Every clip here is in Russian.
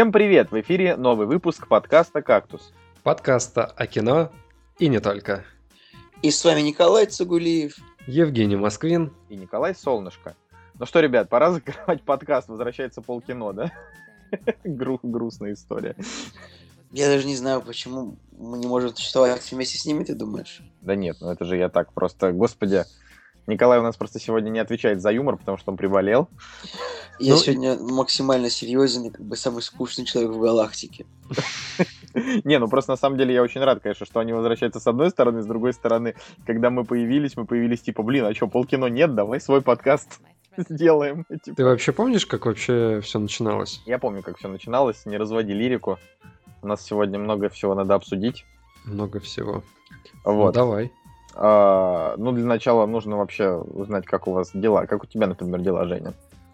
Всем привет! В эфире новый выпуск подкаста «Кактус». Подкаста о кино и не только. И с вами Николай Цугулиев. Евгений Москвин. И Николай Солнышко. Ну что, ребят, пора закрывать подкаст. Возвращается полкино, да? Гру- грустная история. Я даже не знаю, почему мы не можем существовать вместе с ними, ты думаешь? Да нет, ну это же я так просто... Господи, Николай у нас просто сегодня не отвечает за юмор, потому что он приболел. Я Ну, сегодня максимально серьезен и как бы самый скучный человек в галактике. Не, ну просто на самом деле я очень рад, конечно, что они возвращаются с одной стороны, с другой стороны, когда мы появились, мы появились типа, блин, а что, полкино нет, давай свой подкаст сделаем. Типа, Ты вообще помнишь, как вообще все начиналось? Я помню, как все начиналось, не разводи лирику. У нас сегодня много всего надо обсудить. Много всего. Ну, Вот. давай. А, ну, для начала нужно вообще узнать, как у вас дела. Как у тебя, например, дела, Женя?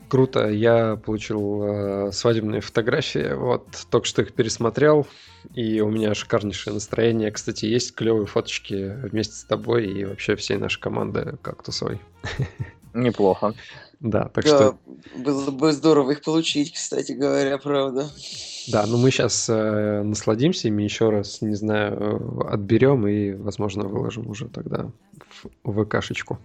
Круто, я получил э, свадебные фотографии, вот, только что их пересмотрел, и у меня шикарнейшее настроение. Кстати, есть клевые фоточки вместе с тобой и вообще всей нашей команды кактусовой. Неплохо. Да, так Да, что, было бы здорово их получить, кстати говоря, правда. да, ну мы сейчас насладимся ими еще раз, не знаю, э, отберем и, возможно, выложим уже тогда в ВКшечку.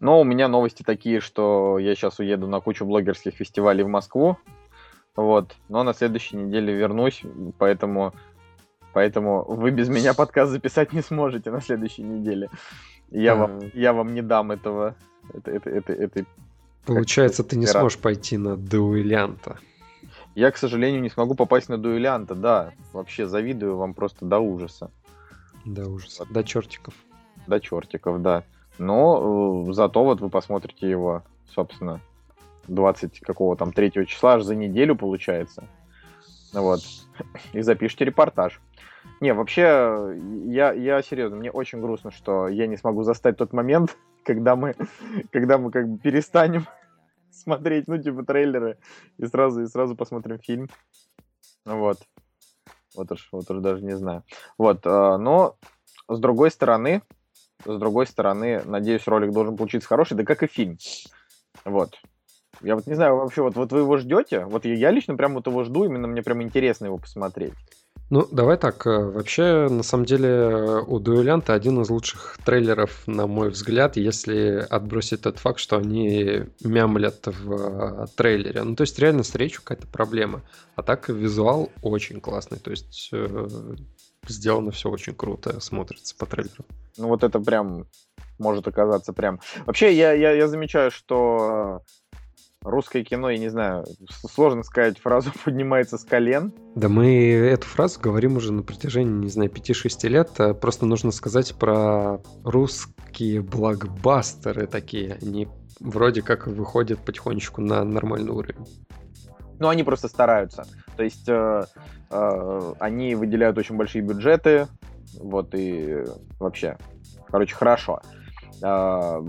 Но у меня новости такие, что я сейчас уеду на кучу блогерских фестивалей в Москву. Вот. Но на следующей неделе вернусь, поэтому, поэтому вы без меня подкаст записать не сможете на следующей неделе. Я, вам, я вам не дам этого, это, это, это, этой Получается, ты не сможешь пойти на дуэлянта. Я, к сожалению, не смогу попасть на дуэлянта, да. Вообще завидую вам просто до ужаса. Да, ужас. До чертиков. До чертиков, да. Но э, зато вот вы посмотрите его, собственно, 20 какого там третьего числа, аж за неделю получается. Вот. И запишите репортаж. Не, вообще, я, я серьезно, мне очень грустно, что я не смогу застать тот момент, когда мы, когда мы как бы перестанем смотреть, ну, типа, трейлеры, и сразу, и сразу посмотрим фильм. Вот. Вот уж, вот уж даже не знаю. Вот, э, но с другой стороны, с другой стороны, надеюсь, ролик должен получиться хороший, да как и фильм. Вот. Я вот не знаю, вообще, вот, вот вы его ждете? Вот я, я лично прям вот его жду, именно мне прям интересно его посмотреть. Ну, давай так. э, Вообще, на самом деле, э, у Дуэлянта один из лучших трейлеров, на мой взгляд, если отбросить тот факт, что они мямлят в э, трейлере. Ну, то есть, реально речью какая-то проблема. А так визуал очень классный. То есть, сделано все очень круто, смотрится по трейлеру. Ну вот это прям может оказаться прям... Вообще, я, я, я замечаю, что русское кино, я не знаю, сложно сказать фразу «поднимается с колен». Да мы эту фразу говорим уже на протяжении, не знаю, 5-6 лет. А Просто нужно сказать про русские блокбастеры такие. Они вроде как выходят потихонечку на нормальный уровень. Ну, они просто стараются. То есть э, э, они выделяют очень большие бюджеты, вот, и вообще, короче, хорошо. Э,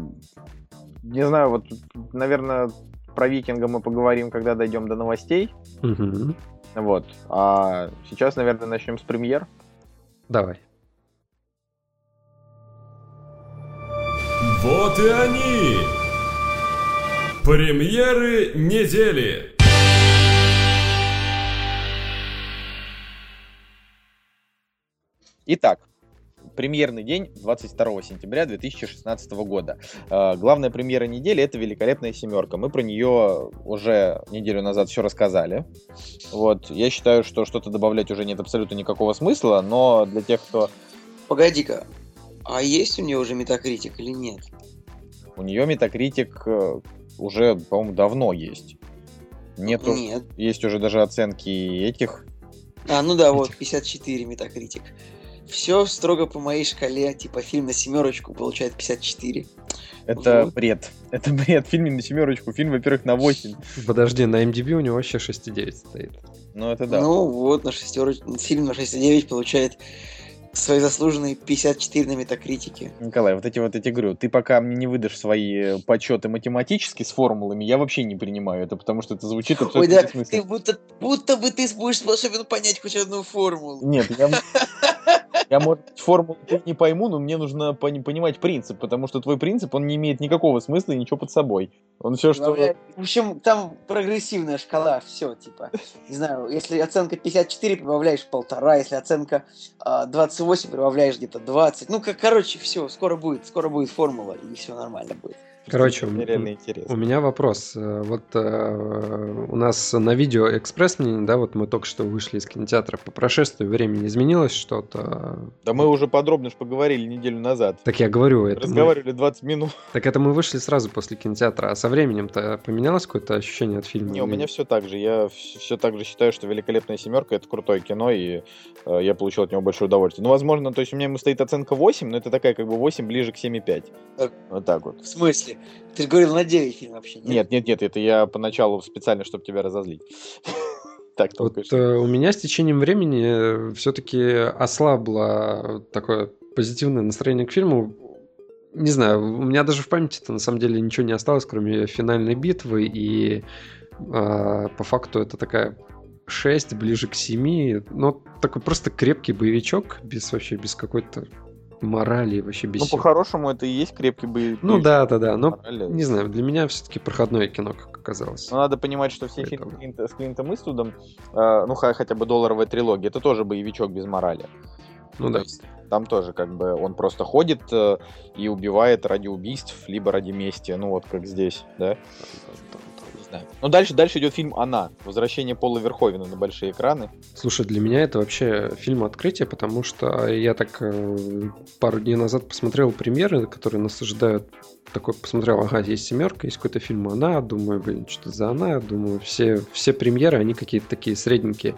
не знаю, вот, наверное, про Викинга мы поговорим, когда дойдем до новостей, Мгм. вот. А сейчас, наверное, начнем с премьер. Давай. Вот и они! Премьеры недели! Итак, премьерный день 22 сентября 2016 года. Э, Главная премьера недели это «Великолепная семерка». Мы про нее уже неделю назад все рассказали. Вот, я считаю, что что-то добавлять уже нет абсолютно никакого смысла, но для тех, кто Погоди-ка, а есть у нее уже метакритик или нет? у нее метакритик э, уже, по-моему, давно есть. Нету, Нет. есть уже даже оценки этих. А, ну да, вот, 54 метакритик. Все строго по моей шкале, типа фильм на семерочку получает 54. Это Вот. бред. Это бред. Фильм на семерочку, фильм, во-первых, на 8. Подожди, на MDB у него вообще 6,9 стоит. Ну, это да. Ну вот, на шестероч... фильм на 6,9 получает свои заслуженные 54 на метакритике. Николай, вот эти вот эти говорю, ты пока мне не выдашь свои подсчеты математически с формулами, я вообще не принимаю это, потому что это звучит абсолютно Ой, да, бессмысленно. ты будто, будто бы ты будешь способен понять хоть одну формулу. Нет, я... Я, может, формулу не пойму, но мне нужно понимать принцип, потому что твой принцип, он не имеет никакого смысла и ничего под собой. Он все, что... В общем, там прогрессивная шкала, все, типа, не знаю, если оценка 54, прибавляешь полтора, если оценка э, 28, прибавляешь где-то 20. Ну, как, короче, все, скоро будет, скоро будет формула, и все нормально будет. Короче, у, у меня вопрос. Э, вот э, у нас на видео экспресс мнение, да, вот мы только что вышли из кинотеатра. По прошествию времени изменилось что-то? Да мы уже подробно же поговорили неделю назад. Так я говорю, это Разговаривали мы... 20 минут. Так это мы вышли сразу после кинотеатра. А со временем-то поменялось какое-то ощущение от фильма? Не, у меня все так же. Я все так же считаю, что «Великолепная семерка» — это крутое кино, и э, я получил от него большое удовольствие. Ну, возможно, то есть у меня ему стоит оценка 8, но это такая как бы 8 ближе к 7,5. Так. Вот так вот. В смысле? Ты же говорил на 9 фильм вообще, нет? Нет, нет, нет, это я поначалу специально, чтобы тебя разозлить. Так, вот э, у меня с течением времени все-таки ослабло такое позитивное настроение к фильму. Не знаю, у меня даже в памяти-то на самом деле ничего не осталось, кроме финальной битвы, и э, по факту это такая 6, ближе к 7, но такой просто крепкий боевичок, без вообще без какой-то морали вообще без. Ну, по-хорошему, это и есть крепкий боевик. Ну да, да, да. Но не знаю, для меня все-таки проходное кино, как оказалось. Но надо понимать, что все фильмы Клинта, с Клинтом Иствудом, э, ну хотя бы долларовая трилогия, это тоже боевичок без морали. Ну да. Там тоже как бы он просто ходит э, и убивает ради убийств, либо ради мести, ну вот как здесь, да? Знаю. Но дальше, дальше идет фильм «Она». Возвращение Пола Верховина на большие экраны. Слушай, для меня это вообще фильм открытия, потому что я так э, пару дней назад посмотрел премьеры, которые нас ожидают. Такой посмотрел, ага, есть семерка, есть какой-то фильм «Она». Думаю, блин, что за «Она». Думаю, все, все премьеры, они какие-то такие средненькие.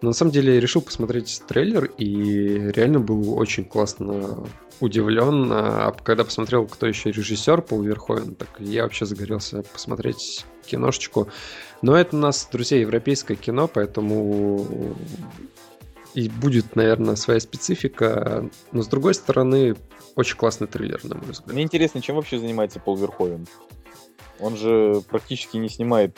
Но на самом деле я решил посмотреть трейлер, и реально был очень классно удивлен. А когда посмотрел, кто еще режиссер Пол Верховен, так я вообще загорелся посмотреть киношечку. Но это у нас, друзья, европейское кино, поэтому и будет, наверное, своя специфика. Но с другой стороны, очень классный триллер, на мой взгляд. Мне интересно, чем вообще занимается Пол Верховен? Он же практически не снимает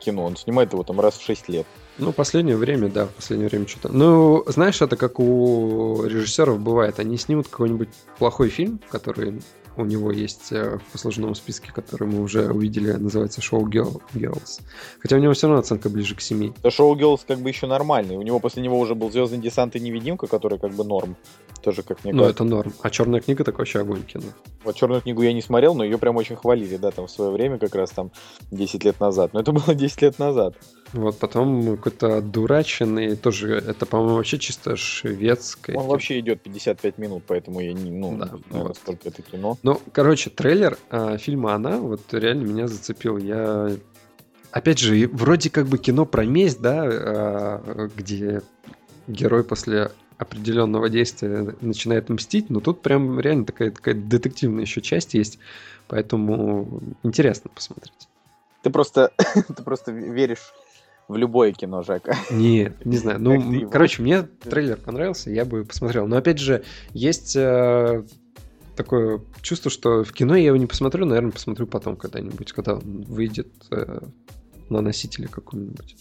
кино, он снимает его там раз в 6 лет. Ну, последнее время, да, в последнее время что-то. Ну, знаешь, это как у режиссеров бывает. Они снимут какой-нибудь плохой фильм, который у него есть э, в послужном списке, который мы уже увидели, называется Show Girls. Хотя у него все равно оценка ближе к 7. Да Show Girls как бы еще нормальный. У него после него уже был Звездный десант и невидимка, который как бы норм. Тоже как мне Ну, это норм. А черная книга так вообще огонь кино. Вот черную книгу я не смотрел, но ее прям очень хвалили, да, там в свое время, как раз там 10 лет назад. Но это было 10 лет назад. Вот потом какой-то дураченный, тоже, это, по-моему, вообще чисто шведское. Он вообще идет 55 минут, поэтому я не, ну, да, не вот. насколько это кино. Ну, короче, трейлер э, фильма «Она» вот реально меня зацепил. Я опять же, вроде как бы кино про месть, да, э, где герой после определенного действия начинает мстить, но тут прям реально такая, такая детективная еще часть есть, поэтому интересно посмотреть. Ты просто, ты просто веришь в любое кино Жека. Нет, не знаю. Ну, короче, мне трейлер понравился, я бы посмотрел. Но опять же, есть э, такое чувство, что в кино я его не посмотрю, наверное, посмотрю потом когда-нибудь, когда он выйдет э, на носителе каком-нибудь.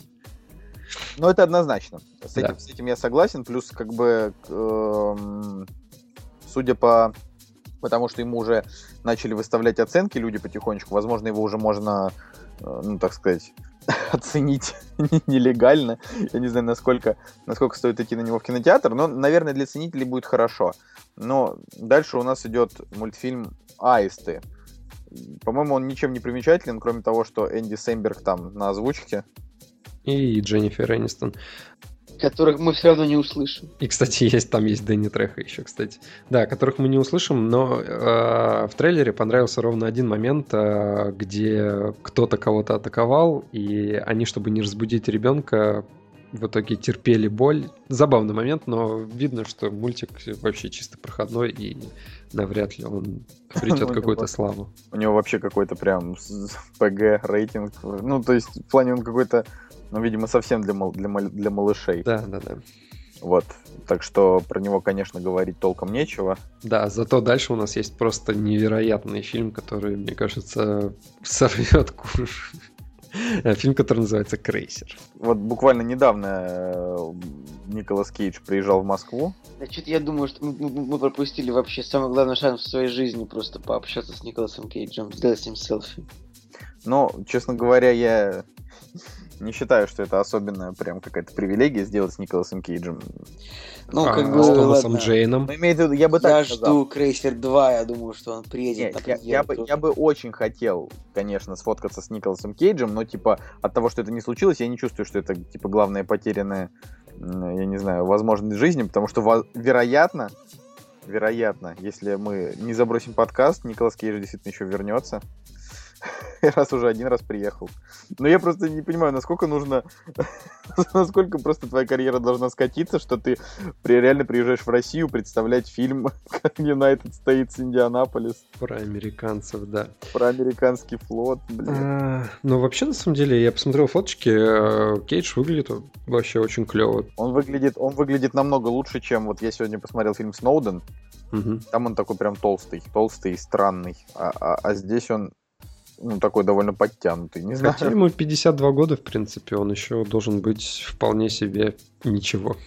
Ну, это однозначно. С этим, да. с этим я согласен. Плюс, как бы, э, судя по... Потому что ему уже начали выставлять оценки люди потихонечку. Возможно, его уже можно, э, ну, так сказать, оценить нелегально. Я не знаю, насколько, насколько стоит идти на него в кинотеатр, но, наверное, для ценителей будет хорошо. Но дальше у нас идет мультфильм «Аисты». По-моему, он ничем не примечателен, кроме того, что Энди Сэмберг там на озвучке. И Дженнифер Энистон которых мы все равно не услышим. И, кстати, есть там есть Дэнни Треха еще, кстати. Да, которых мы не услышим, но э, в трейлере понравился ровно один момент, э, где кто-то кого-то атаковал, и они, чтобы не разбудить ребенка, в итоге терпели боль. Забавный момент, но видно, что мультик вообще чисто проходной, и навряд ли он обретет какую-то славу. У него вообще какой-то прям ПГ рейтинг. Ну, то есть в плане он какой-то ну, видимо, совсем для, мал- для, мал- для малышей. Да, да, да. Вот. Так что про него, конечно, говорить толком нечего. Да, зато дальше у нас есть просто невероятный фильм, который, мне кажется, сорвет куш. Фильм, который называется «Крейсер». Вот буквально недавно э, Николас Кейдж приезжал в Москву. Да что-то я думаю, что мы, пропустили вообще самый главный шанс в своей жизни просто пообщаться с Николасом Кейджем, сделать с ним селфи. Но, честно говоря, я не считаю, что это особенная прям какая-то привилегия сделать с Николасом Кейджем. Ну, А как бы, с Томасом ладно. Джейном. Но имеется в виду, я бы Я так сказал. жду Крейсер 2, я думаю, что он приедет на я, я бы, я бы очень хотел, конечно, сфоткаться с Николасом Кейджем, но, типа, от того, что это не случилось, я не чувствую, что это, типа, главная потерянная, я не знаю, возможность жизни, потому что, вероятно, вероятно, если мы не забросим подкаст, Николас Кейдж действительно еще вернется. Раз уже один раз приехал. Но я просто не понимаю, насколько нужно... Насколько просто твоя карьера должна скатиться, что ты при- реально приезжаешь в Россию представлять фильм как United States Индианаполис Про американцев, да. про американский флот, блин. А, Ну, вообще, на самом деле, я посмотрел фоточки, э, Кейдж выглядит вообще очень клево. Он выглядит, он выглядит намного лучше, чем вот я сегодня посмотрел фильм Сноуден. Там он такой прям толстый, толстый и странный. А, а- а здесь он ну, такой довольно подтянутый. Не знаю. Хотя ему 52 года, в принципе, он еще должен быть вполне себе ничего.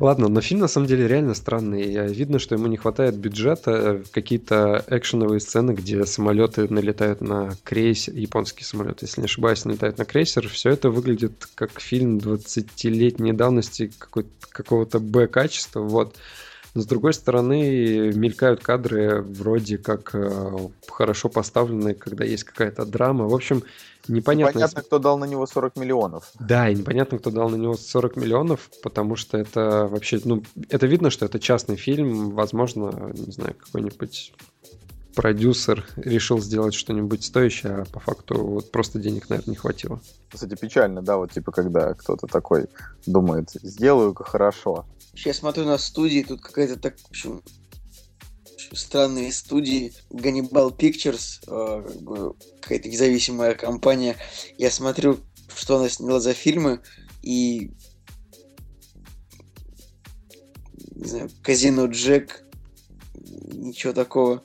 Ладно, но фильм на самом деле реально странный. Видно, что ему не хватает бюджета. Э, Какие-то экшеновые сцены, где самолеты налетают на крейсер, японский самолет, если не ошибаюсь, налетают на крейсер. Все это выглядит как фильм 20-летней давности какого-то Б-качества. Вот. С другой стороны, мелькают кадры вроде как э, хорошо поставленные, когда есть какая-то драма. В общем, непонятно. Понятно, кто дал на него 40 миллионов. Да, и непонятно, кто дал на него 40 миллионов, потому что это вообще, ну, это видно, что это частный фильм, возможно, не знаю, какой-нибудь продюсер решил сделать что-нибудь стоящее, а по факту вот просто денег, наверное, не хватило. Кстати, печально, да, вот типа когда кто-то такой думает, сделаю-ка хорошо. Сейчас смотрю на студии, тут какая-то так, в общем, странные студии. Ганнибал Pictures, э, как бы какая-то независимая компания. Я смотрю, что она сняла за фильмы, и не знаю, Казино Джек, ничего такого.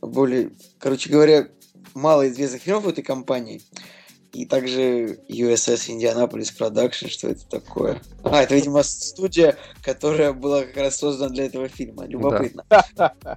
Более, короче говоря, мало известных фильмов в этой компании. И также USS Indianapolis Production, что это такое? А, это, видимо, студия, которая была как раз создана для этого фильма. Любопытно.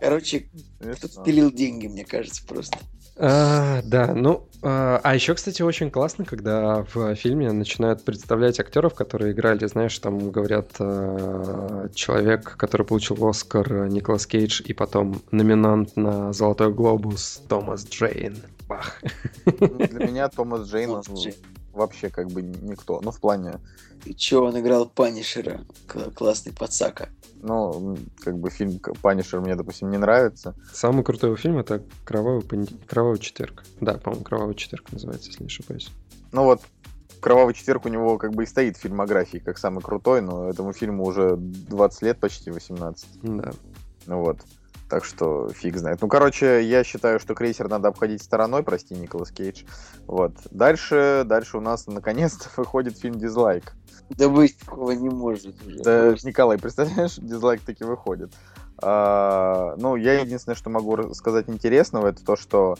Короче, кто-то пилил деньги, мне кажется, просто. А, да, ну, а, а еще, кстати, очень классно, когда в фильме начинают представлять актеров, которые играли, знаешь, там говорят а, человек, который получил Оскар, Николас Кейдж, и потом номинант на Золотой глобус Томас Джейн. Бах. Ну, Для меня Томас Джейн. Вообще как бы никто. Ну, в плане, И чё, он играл Punisher а. К- Классный подсака. ну, как бы фильм Punisher мне, допустим, не нравится. Самый крутой его фильм это Кровавый, понед- Кровавый четверг. Да, по-моему, Кровавый четверг называется, если не ошибаюсь. Ну вот, Кровавый четверг у него как бы и стоит в фильмографии как самый крутой, но этому фильму уже 20 лет, почти 18. Да. Ну вот. Так что фиг знает. Ну, короче, я считаю, что крейсер надо обходить стороной, прости, Николас Кейдж. Вот. Дальше, дальше у нас наконец-то выходит фильм «Дизлайк». Да быть такого не может уже. Да. Николай, представляешь, дизлайк таки выходит. А, ну, я единственное, что могу рассказать интересного, это то, что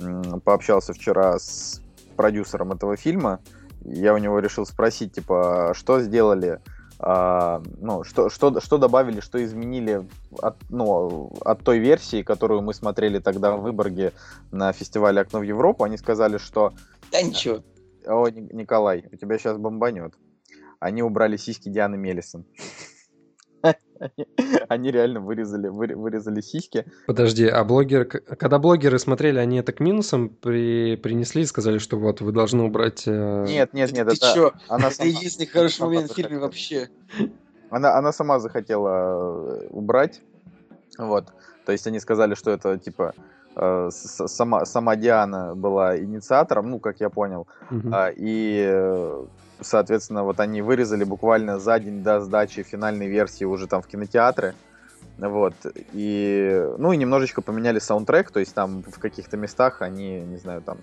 м, пообщался вчера с продюсером этого фильма. Я у него решил спросить, типа, что сделали, а, ну, что, что, что добавили, что изменили от, ну, от той версии, которую мы смотрели тогда в Выборге на фестивале «Окно в Европу». Они сказали, что Да ничего. о, Ни- Николай, у тебя сейчас бомбанет. Они убрали сиськи Дианы Мелисон. Они- реально вырезали, выре- вырезали сиськи. Подожди, а блогеры, когда блогеры смотрели, они это к минусам при, принесли и сказали, что вот вы должны убрать... э, Нет, нет, нет, Ты это чё? она Это сама, единственный хороший момент в фильме вообще. она, она сама захотела э, убрать. Вот. То есть они сказали, что это типа э, сама, сама Диана была инициатором, ну, как я понял. А, и, соответственно, вот они вырезали буквально за день до сдачи финальной версии уже там в кинотеатры. Вот. И, ну, и немножечко поменяли саундтрек, то есть там в каких-то местах они, не знаю, там,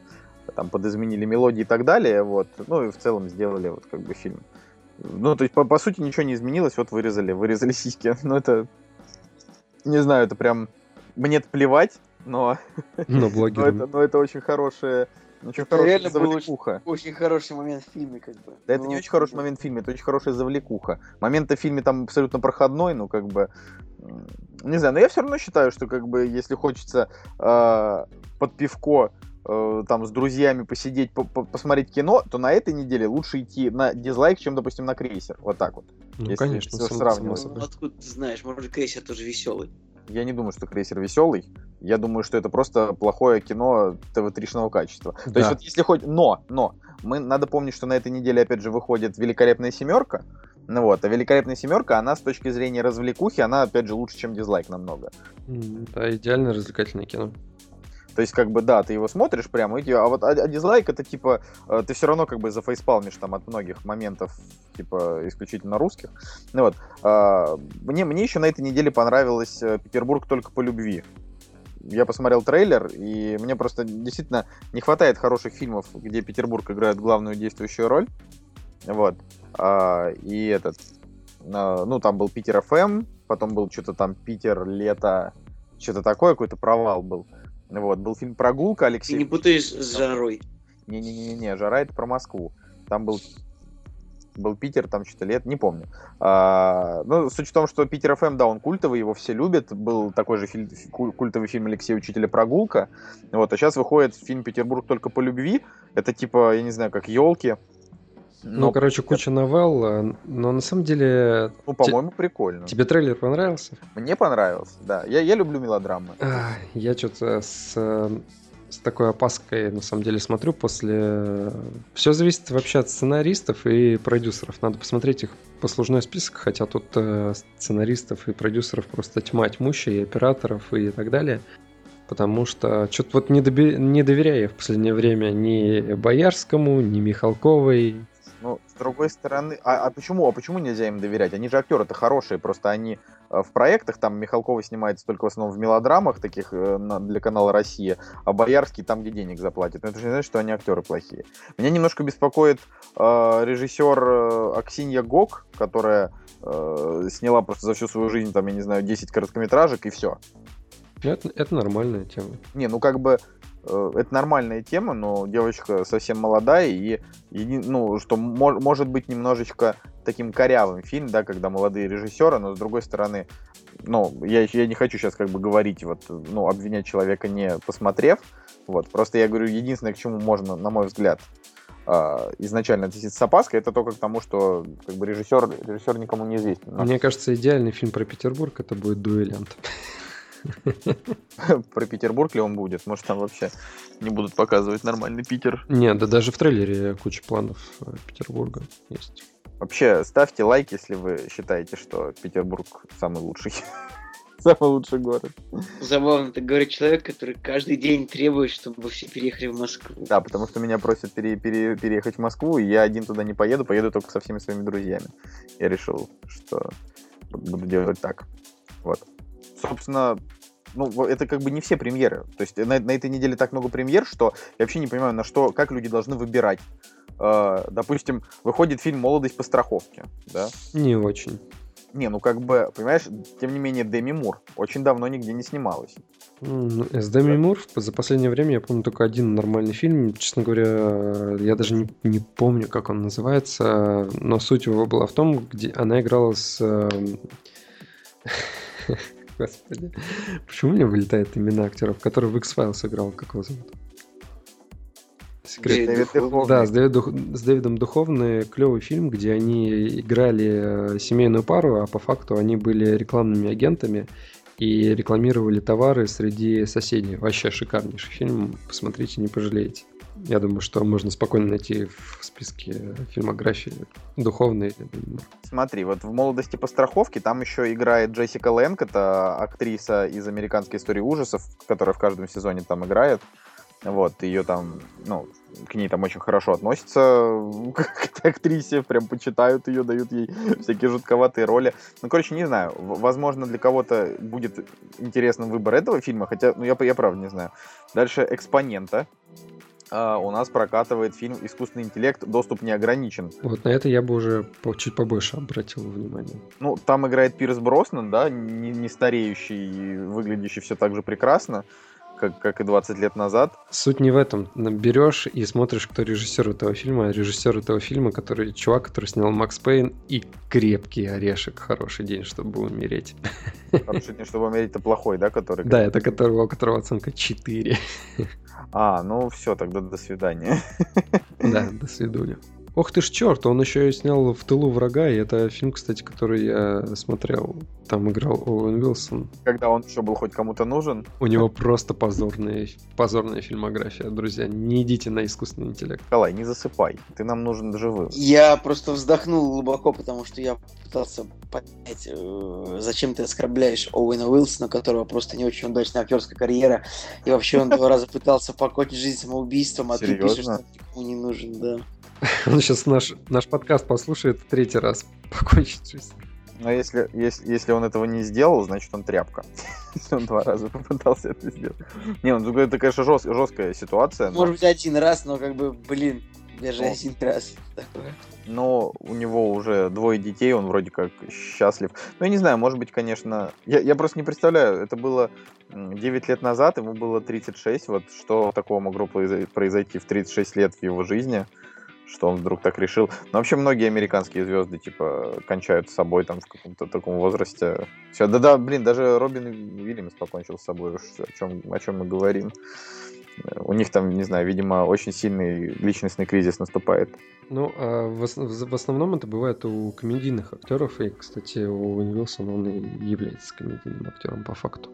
там подизменили мелодии и так далее, вот. Ну, и в целом сделали вот как бы фильм. Ну, то есть, по, по сути, ничего не изменилось, вот вырезали, вырезали сиськи. Ну, это, не знаю, это прям, мне плевать, но Но но блогерам... это, но это очень хорошее, Очень Это реально был завлекуха. Очень хороший момент в фильме, как бы. Да это Ну, не очень хороший момент в фильме, это очень хорошая завлекуха. Момент-то в фильме там абсолютно проходной, ну как бы... Не знаю, но я все равно считаю, что как бы если хочется э, под пивко э, там с друзьями посидеть, по- по- посмотреть кино, то на этой неделе лучше идти на дизлайк, чем, допустим, на крейсер. Вот так вот. Ну, Если конечно, всё само- сравнивать. Ну, откуда ты знаешь, может, Крейсер тоже веселый. Я не думаю, что крейсер веселый. Я думаю, что это просто плохое кино ТВ-тришного качества. То Да. есть вот если хоть... Но, но, мы надо помнить, что на этой неделе опять же выходит «Великолепная семерка». Ну вот, а «Великолепная семерка», она с точки зрения развлекухи, она опять же лучше, чем «Дизлайк» намного. Да, идеально развлекательное кино. То есть, как бы, да, ты его смотришь прямо, и, а вот а, а дизлайк это типа, э, ты все равно как бы зафейспалмишь там от многих моментов, типа, исключительно русских. Ну вот, а, мне, мне еще на этой неделе понравилось э, Петербург только по любви. Я посмотрел трейлер, и мне просто действительно не хватает хороших фильмов, где Петербург играет главную действующую роль. Вот. А, и этот, а, ну, там был Питер ФМ, потом был что-то там Питер, лето, что-то такое, какой-то провал был. Вот, был фильм «Прогулка» Ты Алексей. не путаешь с жарой. Не-не-не, «Жара» — это про Москву. Там был был Питер, там что-то лет, не помню. А, ну, суть в том, что Питер ФМ, да, он культовый, его все любят. Был такой же фильм, куль- культовый фильм Алексея Учителя «Прогулка». Вот, а сейчас выходит фильм «Петербург только по любви». Это типа, я не знаю, как елки. Ну, короче, куча новелл, э, но на самом деле... ну, по-моему, прикольно. Тебе трейлер понравился? Мне понравился, да. Я, я люблю мелодрамы. А, Я что-то с, э, с такой опаской на самом деле смотрю после... Все зависит вообще от сценаристов и продюсеров. Надо посмотреть их послужной список, хотя тут э, сценаристов и продюсеров просто тьма тьмущая, и операторов и так далее. Потому что что-то вот не, доби- не доверяю я в последнее время ни Боярскому, ни Михалковой. Ну, с другой стороны, а, а почему, а почему нельзя им доверять? Они же актеры-то хорошие, просто они э, в проектах, там Михалкова снимается только в основном в мелодрамах таких э, для канала Россия, а Боярский там, где денег заплатит. Но это же не значит, что они актеры плохие. Меня немножко беспокоит э, режиссер э, Аксинья Гок, которая э, сняла просто за всю свою жизнь, там, я не знаю, 10 короткометражек и все. Это, это нормальная тема. Не, ну как бы это нормальная тема, но девочка совсем молодая, и, еди- ну, что мо- может быть немножечко таким корявым фильм, да, когда молодые режиссеры, но с другой стороны, ну, я, я не хочу сейчас как бы говорить, вот, ну, обвинять человека не посмотрев, вот, просто я говорю, единственное, к чему можно, на мой взгляд, а, изначально относиться с опаской, это только к тому, что как бы режиссер, режиссер никому не известен. Мне кажется, идеальный фильм про Петербург это будет «Дуэлянт». про Петербург ли он будет? Может, там вообще не будут показывать нормальный Питер? Не, да даже в трейлере куча планов э, Петербурга есть. Вообще, ставьте лайк, если вы считаете, что Петербург самый лучший. Самый лучший город. Забавно, так говорит человек, который каждый день требует, чтобы все переехали в Москву. Да, потому что меня просят пере- пере- переехать в Москву, и я один туда не поеду, поеду только со всеми своими друзьями. Я решил, что буду делать так. Вот. Собственно, ну, это как бы не все премьеры. То есть на, на этой неделе так много премьер, что я вообще не понимаю, на что, как люди должны выбирать. Э, допустим, выходит фильм «Молодость по страховке», да? Не очень. Не, ну как бы, понимаешь, тем не менее, Деми Мур очень давно нигде не снималась. М, С Деми Мур за последнее время я помню только один нормальный фильм. Честно говоря, я даже не, не помню, как он называется, но суть его была в том, где она играла с... Господи, почему у меня вылетают имена актеров, который в X-Files играл, как его зовут? Секрет. Дэвид Духовный. Да, с, Дэвид Дух- с Дэвидом Духовный клевый фильм, где они играли э, семейную пару, а по факту они были рекламными агентами и рекламировали товары среди соседей. Вообще шикарнейший фильм, посмотрите, не пожалеете. Я думаю, что можно спокойно найти в списке фильмографии Духовный. Смотри, вот в молодости по страховке там еще играет Джессика Лэнг, это актриса из американской истории ужасов, которая в каждом сезоне там играет. Вот, ее там, ну, к ней там очень хорошо относятся к актрисе, прям почитают ее, дают ей всякие жутковатые роли. Ну, короче, не знаю, возможно, для кого-то будет интересным выбор этого фильма, хотя, ну, я, я правда не знаю. Дальше «Экспонента». А, у нас прокатывает фильм «Искусственный интеллект. Доступ не ограничен». Вот на это я бы уже по- чуть побольше обратил внимание. Ну, там играет Пирс Броснан, да, не, не стареющий, выглядящий все так же прекрасно, как, как и 20 лет назад. Суть не в этом. Берешь и смотришь, кто режиссер этого фильма. А режиссер этого фильма, который чувак, который снял Макс Пейн и крепкий орешек. Хороший день, чтобы умереть. Хороший день, чтобы умереть, это плохой, да, который? Да, это которого, у которого оценка 4. А, ну все, тогда до свидания. Да, до свидания. Ох ты ж черт, он еще и снял «В тылу врага», и это фильм, кстати, который я смотрел. Там играл Оуэн Уилсон. Когда он еще был хоть кому-то нужен. У него просто позорная, позорная фильмография, друзья. Не идите на искусственный интеллект. Николай, не засыпай, ты нам нужен живым. Я просто вздохнул глубоко, потому что я пытался понять, э, зачем ты оскорбляешь Оуэна Уилсона, у которого просто не очень удачная актерская карьера, и вообще он два раза пытался покончить жизнь самоубийством, а ты пишешь, что никому не нужен, да. Он сейчас наш, наш подкаст послушает в третий раз. Покончить жизнь. Но если, если, если он этого не сделал, значит он тряпка. Если он два раза попытался это сделать. Не, ну это, конечно, жест, жесткая ситуация. Но... Может быть, один раз, но как бы, блин, даже ну, один раз такое. Но у него уже двое детей, он вроде как счастлив. Ну, я не знаю, может быть, конечно... Я, я просто не представляю, это было 9 лет назад, ему было 36. Вот что такого могло произойти в 36 лет в его жизни что он вдруг так решил. Но вообще многие американские звезды, типа, кончают с собой там в каком-то таком возрасте. Все, да-да, блин, даже Робин Уильямс покончил с собой, о чем, о чем мы говорим. У них там, не знаю, видимо, очень сильный личностный кризис наступает. Ну, а в, в основном это бывает у комедийных актеров, и, кстати, у Уилсон он и является комедийным актером по факту.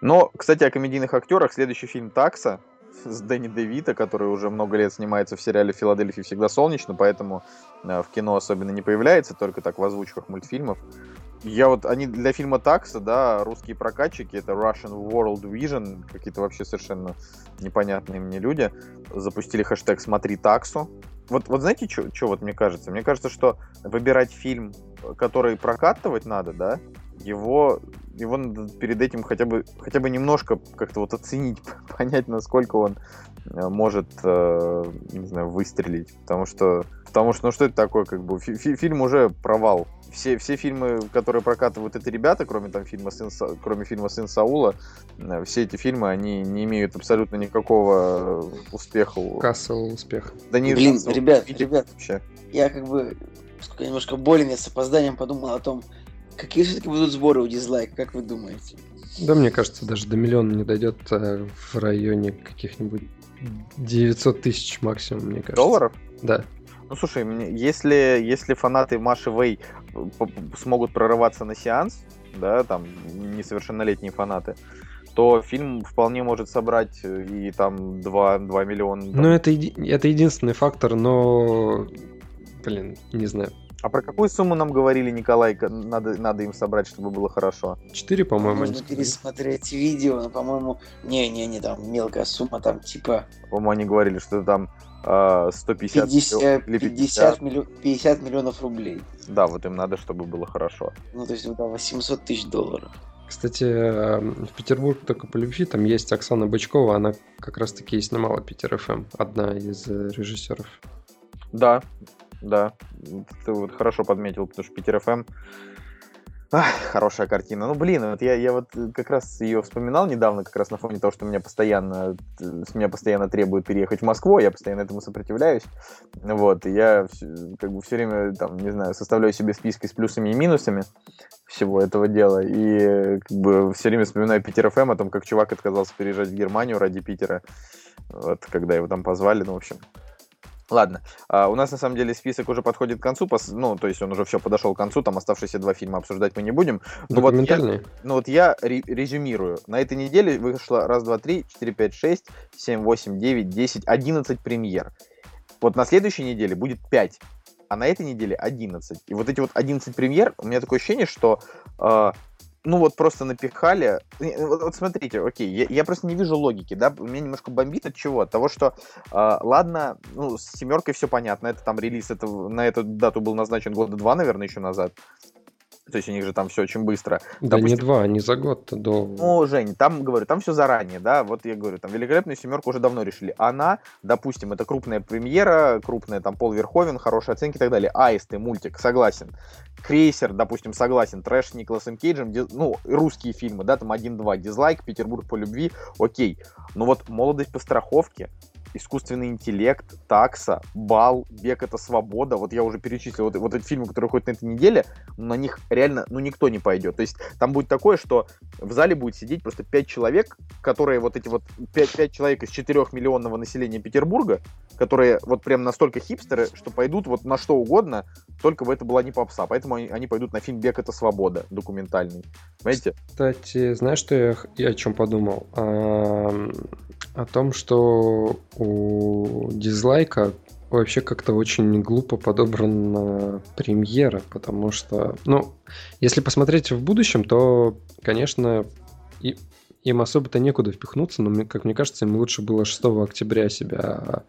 Но, кстати, о комедийных актерах. Следующий фильм «Такса», с Дэнни Девита, который уже много лет снимается в сериале «Филадельфия всегда солнечно», поэтому э, в кино особенно не появляется, только так в озвучках мультфильмов. Я вот, они для фильма Такса, да, русские прокатчики, это Russian World Vision, какие-то вообще совершенно непонятные мне люди, запустили хэштег «Смотри таксу». Вот, вот знаете, что вот мне кажется? Мне кажется, что выбирать фильм, который прокатывать надо, да, его его надо перед этим хотя бы, хотя бы немножко как-то вот оценить, понять, насколько он э, может, э, не знаю, выстрелить. Потому что, потому что, ну что это такое, как бы, фи фильм уже провал. Все, все фильмы, которые прокатывают эти ребята, кроме там фильма Сын, кроме фильма Сын Саула, э, все эти фильмы, они не имеют абсолютно никакого успеха. Кассового успеха. Да не Блин, ребят, ребят, вообще. я как бы немножко болен, я с опозданием подумал о том, Какие все-таки будут сборы у дизлайка, как вы думаете? Да, мне кажется, даже до миллиона не дойдет а в районе каких-нибудь 900 тысяч максимум, мне кажется. Долларов? Да. Ну, слушай, если, если фанаты Маши Вэй смогут прорываться на сеанс, да, там, несовершеннолетние фанаты, то фильм вполне может собрать и там 2, 2 миллиона. Там. Ну, это, это единственный фактор, но, блин, не знаю. А про какую сумму нам говорили, Николай, надо, надо им собрать, чтобы было хорошо? Четыре, по-моему. Можно пересмотреть видео, но, по-моему, не-не-не, там мелкая сумма, там типа... По-моему, они говорили, что там э, 150 50, или 50, 50, миллион, 50 миллионов рублей. Да, вот им надо, чтобы было хорошо. Ну, то есть, да, 800 тысяч долларов. Кстати, эм, в Петербург только по любви там есть Оксана Бычкова, она как раз-таки и снимала Питер FM, одна из э, режиссеров. Да, да, ты вот хорошо подметил, потому что Питер FM Ах, хорошая картина. Ну, блин, вот я, я вот как раз ее вспоминал недавно, как раз на фоне того, что меня постоянно, с меня постоянно требуют переехать в Москву, я постоянно этому сопротивляюсь. Вот, и я как бы все время, там, не знаю, составляю себе списки с плюсами и минусами всего этого дела, и как бы все время вспоминаю Питер FM о том, как чувак отказался переезжать в Германию ради Питера, вот, когда его там позвали, ну, в общем, Ладно, а, у нас на самом деле список уже подходит к концу, пос... ну, то есть он уже все подошел к концу, там оставшиеся два фильма обсуждать мы не будем. Но вот я, ну вот я ре- резюмирую. На этой неделе вышло раз, два, три, четыре, пять, шесть, семь, восемь, девять, десять, одиннадцать премьер. Вот на следующей неделе будет пять, а на этой неделе одиннадцать. И вот эти вот одиннадцать премьер, у меня такое ощущение, что э, ну вот просто напихали. Вот, вот смотрите, окей, я, я просто не вижу логики, да, меня немножко бомбит от чего? От того, что, э, ладно, ну, с семеркой все понятно, это там релиз, это, на эту дату был назначен года два, наверное, еще назад. То есть у них же там все очень быстро. Да не Допустим, два, не за год до... Ну, Жень, там, говорю, там все заранее, да, вот я говорю, там великолепную семерку уже давно решили. Она, допустим, это крупная премьера, крупная там Пол Верховен, хорошие оценки и так далее. Аисты, мультик, согласен. Крейсер, допустим, согласен. Трэш с Николасом Кейджем, ди- ну, русские фильмы, да, там 1-2, дизлайк, Петербург по любви, окей. Но вот молодость по страховке, искусственный интеллект, такса, бал, бег это свобода. Вот я уже перечислил вот, вот эти фильмы, которые ходят на этой неделе, на них реально, ну, никто не пойдет. То есть там будет такое, что в зале будет сидеть просто 5 человек, которые вот эти вот 5, 5 человек из 4 миллионного населения Петербурга, которые вот прям настолько хипстеры, что пойдут вот на что угодно, только бы это была не попса. Поэтому они, они пойдут на фильм «Бег – это свобода» документальный. Понимаете? Кстати, знаешь, что я, я о чем подумал? О том, что у дизлайка вообще как-то очень глупо подобрана премьера, потому что, ну, если посмотреть в будущем, то, конечно, и- им особо-то некуда впихнуться, но, как мне кажется, им лучше было 6 октября себя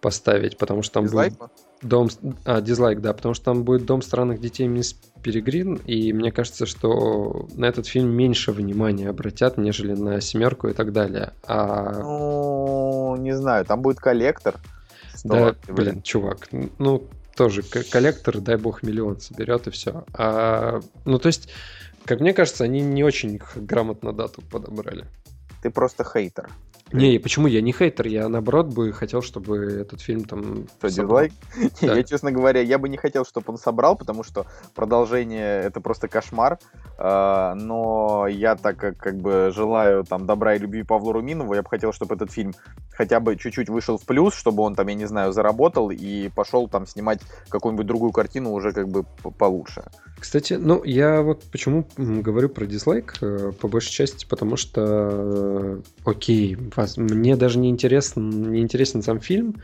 поставить, потому что там Дизлайк? будет дом... А, дизлайк, да, потому что там будет Дом странных детей Мисс Перегрин, и мне кажется, что на этот фильм меньше внимания обратят, нежели на семерку и так далее. А Ну, не знаю, там будет коллектор. Да, Что, блин, чувак, ну, тоже коллектор, дай бог, миллион соберет и все. А, ну, то есть, как мне кажется, они не очень грамотно дату подобрали. Ты просто хейтер. Не, и почему я не хейтер, я наоборот бы хотел, чтобы этот фильм там... Что, собрал. дизлайк? Да. Я, честно говоря, я бы не хотел, чтобы он собрал, потому что продолжение это просто кошмар. А, Но я так как, как бы желаю там добра и любви Павлу Руминову, я бы хотел, чтобы этот фильм хотя бы чуть-чуть вышел в плюс, чтобы он там, я не знаю, заработал и пошел там снимать какую-нибудь другую картину уже как бы получше. Кстати, ну, я вот почему говорю про дизлайк, э, по большей части, потому что, э, окей, вас- мне даже не интересен, не интересен сам фильм,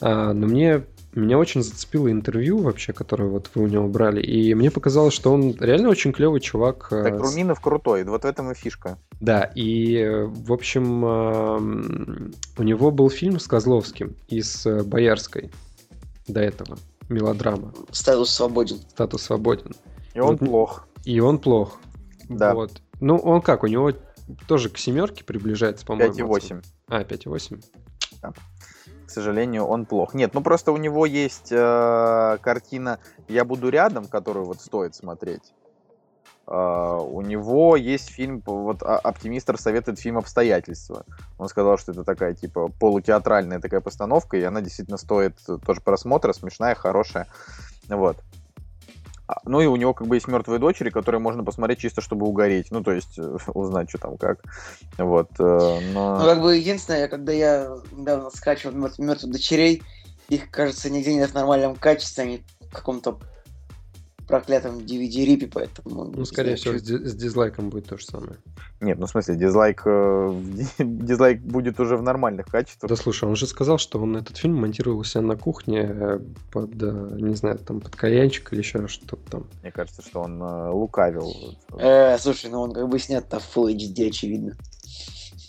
а, но мне меня очень зацепило интервью вообще, которое вот вы у него брали, и мне показалось, что он реально очень клевый чувак. э, Так Руминов крутой, вот в этом и фишка. Да, и, в общем, эм, у него был фильм с Козловским и с э, Боярской до этого, мелодрама Статус свободен. «Статус свободен». И он Вот плох. И он плох. Да. Вот. Ну, он как, у него тоже к семерке приближается, по-моему. 5,8. А, 5,8. к сожалению, он плох. Нет, ну просто у него есть э, картина «Я буду рядом», которую вот стоит смотреть. Э, у него есть фильм, вот а- оптимистр советует фильм «Обстоятельства». Он сказал, что это такая типа полутеатральная такая постановка, и она действительно стоит тоже просмотра, смешная, хорошая. Вот. А, Ну и у него как бы есть мертвые дочери, которые можно посмотреть чисто, чтобы угореть. Ну, то есть узнать, что там как. Вот. э, но... Ну, как бы, единственное, когда я недавно скачивал мертвых дочерей, их, кажется, нигде нет в нормальном качестве, они в каком-то проклятом DVD-рипе, поэтому... Ну, скорее знаю, всего, с, ди- с дизлайком будет то же самое. Нет, ну в смысле, дизлайк, э, дизлайк будет уже в нормальных качествах. Да слушай, он же сказал, что он этот фильм монтировал у себя на кухне э, под, э, не знаю, там под кальянчик или еще что-то там. Мне кажется, что он э, лукавил. Э, слушай, ну он как бы снят-то в Full HD, очевидно.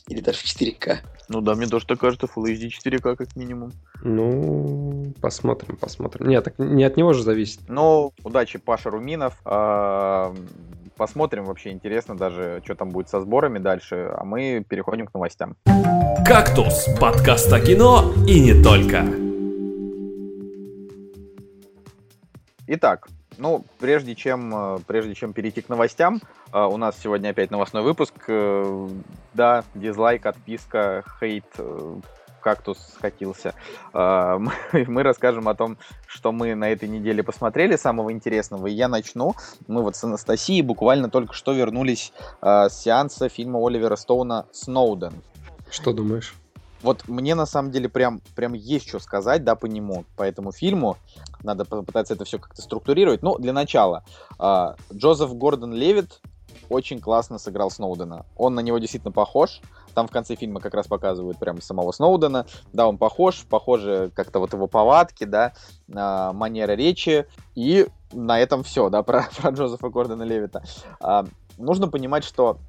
Или даже в 4К. Ну да, мне тоже так кажется, Full HD 4К как минимум. Ну, посмотрим, посмотрим. Нет, так не от него же зависит. Ну, удачи, Паша Руминов. А, Посмотрим, вообще интересно даже, что там будет со сборами дальше. А мы переходим к новостям. «Кактус» – подкаст о кино и не только. Итак, ну, прежде чем, э, прежде чем перейти к новостям, э, у нас сегодня опять новостной выпуск. Э, Да, дизлайк, отписка, хейт, кактус скатился. Мы, расскажем о том, что мы на этой неделе посмотрели самого интересного. И я начну. Мы вот с Анастасией буквально только что вернулись с сеанса фильма Оливера Стоуна «Сноуден». Что думаешь? Вот мне на самом деле прям, прям есть что сказать, да, по нему, по этому фильму. Надо попытаться это все как-то структурировать. Ну, для начала, а, Джозеф Гордон Левит очень классно сыграл Сноудена. Он на него действительно похож. Там в конце фильма как раз показывают прям самого Сноудена. Да, он похож, похожи как-то вот его повадки, да, а, манера речи. И на этом все, да, про, про Джозефа Гордона Левита. А, нужно понимать, что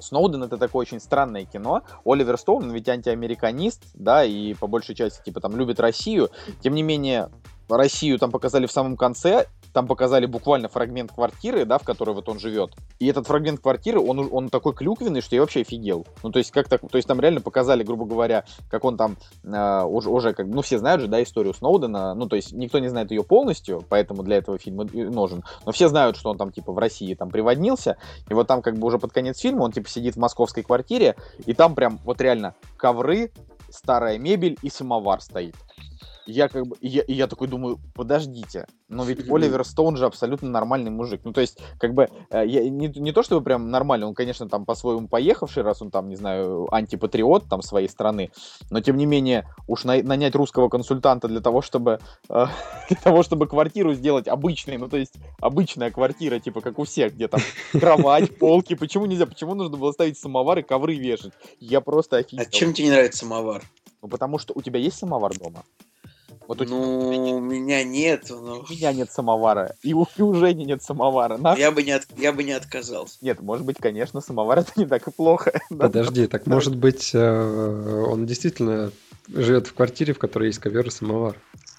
Сноуден это такое очень странное кино. Оливер Стоун, он ведь антиамериканист, да, и по большей части, типа, там, любит Россию. Тем не менее, Россию там показали в самом конце, там показали буквально фрагмент квартиры, да, в которой вот он живет. И этот фрагмент квартиры, он, он такой клюквенный, что я вообще офигел. Ну, то есть, как так, то есть там реально показали, грубо говоря, как он там э, уже, уже, как, ну, все знают же, да, историю Сноудена, ну, то есть, никто не знает ее полностью, поэтому для этого фильма нужен, но все знают, что он там, типа, в России там приводнился, и вот там, как бы, уже под конец фильма он, типа, сидит в московской квартире, и там прям, вот реально, ковры, старая мебель и самовар стоит я как бы, я, я такой думаю, подождите, но ведь Оливер Стоун же абсолютно нормальный мужик. Ну, то есть, как бы, э, я, не, не то чтобы прям нормальный, он, конечно, там по-своему поехавший, раз он там, не знаю, антипатриот там своей страны, но, тем не менее, уж на, нанять русского консультанта для того, чтобы, э, для того, чтобы квартиру сделать обычной, ну, то есть, обычная квартира, типа, как у всех, где там кровать, полки, почему нельзя, почему нужно было ставить самовар и ковры вешать? Я просто офигел. А чем тебе не нравится самовар? Ну, потому что у тебя есть самовар дома? Вот у ну, тебя... у меня нет. Но... У меня нет самовара. И у, и у Жени нет самовара. На... Я, бы не от... я бы не отказался. Нет, может быть, конечно, самовар это не так и плохо. Подожди, так может быть, э, он действительно живет в квартире, в которой есть ковер и самовар.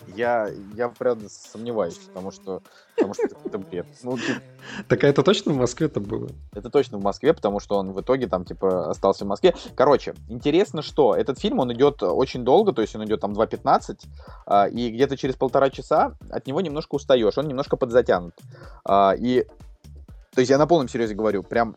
Я, я правда сомневаюсь, потому что, потому что это бред. Ну, типа... Так а это точно в Москве это было? Это точно в Москве, потому что он в итоге там, типа, остался в Москве. Короче, интересно, что этот фильм, он идет очень долго, то есть он идет там 2.15, а, и где-то через полтора часа от него немножко устаешь, он немножко подзатянут. А, и, то есть я на полном серьезе говорю, прям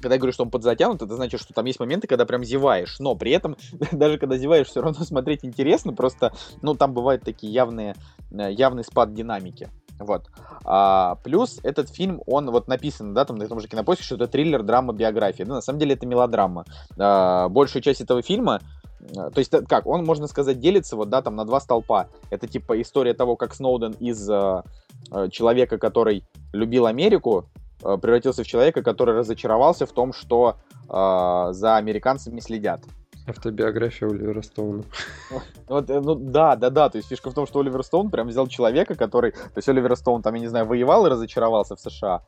когда я говорю, что он подзатянут, это значит, что там есть моменты, когда прям зеваешь, но при этом, даже когда зеваешь, все равно смотреть интересно, просто, ну, там бывают такие явные, э, явный спад динамики. Вот. А, плюс этот фильм, он вот написан, да, там на том же кинопоиске, что это триллер, драма, биография. Да, на самом деле это мелодрама. А, большую часть этого фильма э, то есть, как, он, можно сказать, делится вот, да, там на два столпа. Это типа история того, как Сноуден из э, э человека, который любил Америку, Э, превратился в человека, который разочаровался в том, что э, за американцами следят. Автобиография Оливера Стоуна. Вот, э, ну да, да, да. То есть фишка в том, что Оливер Стоун прям взял человека, который. То есть Оливер Стоун там, я не знаю, воевал и разочаровался в США.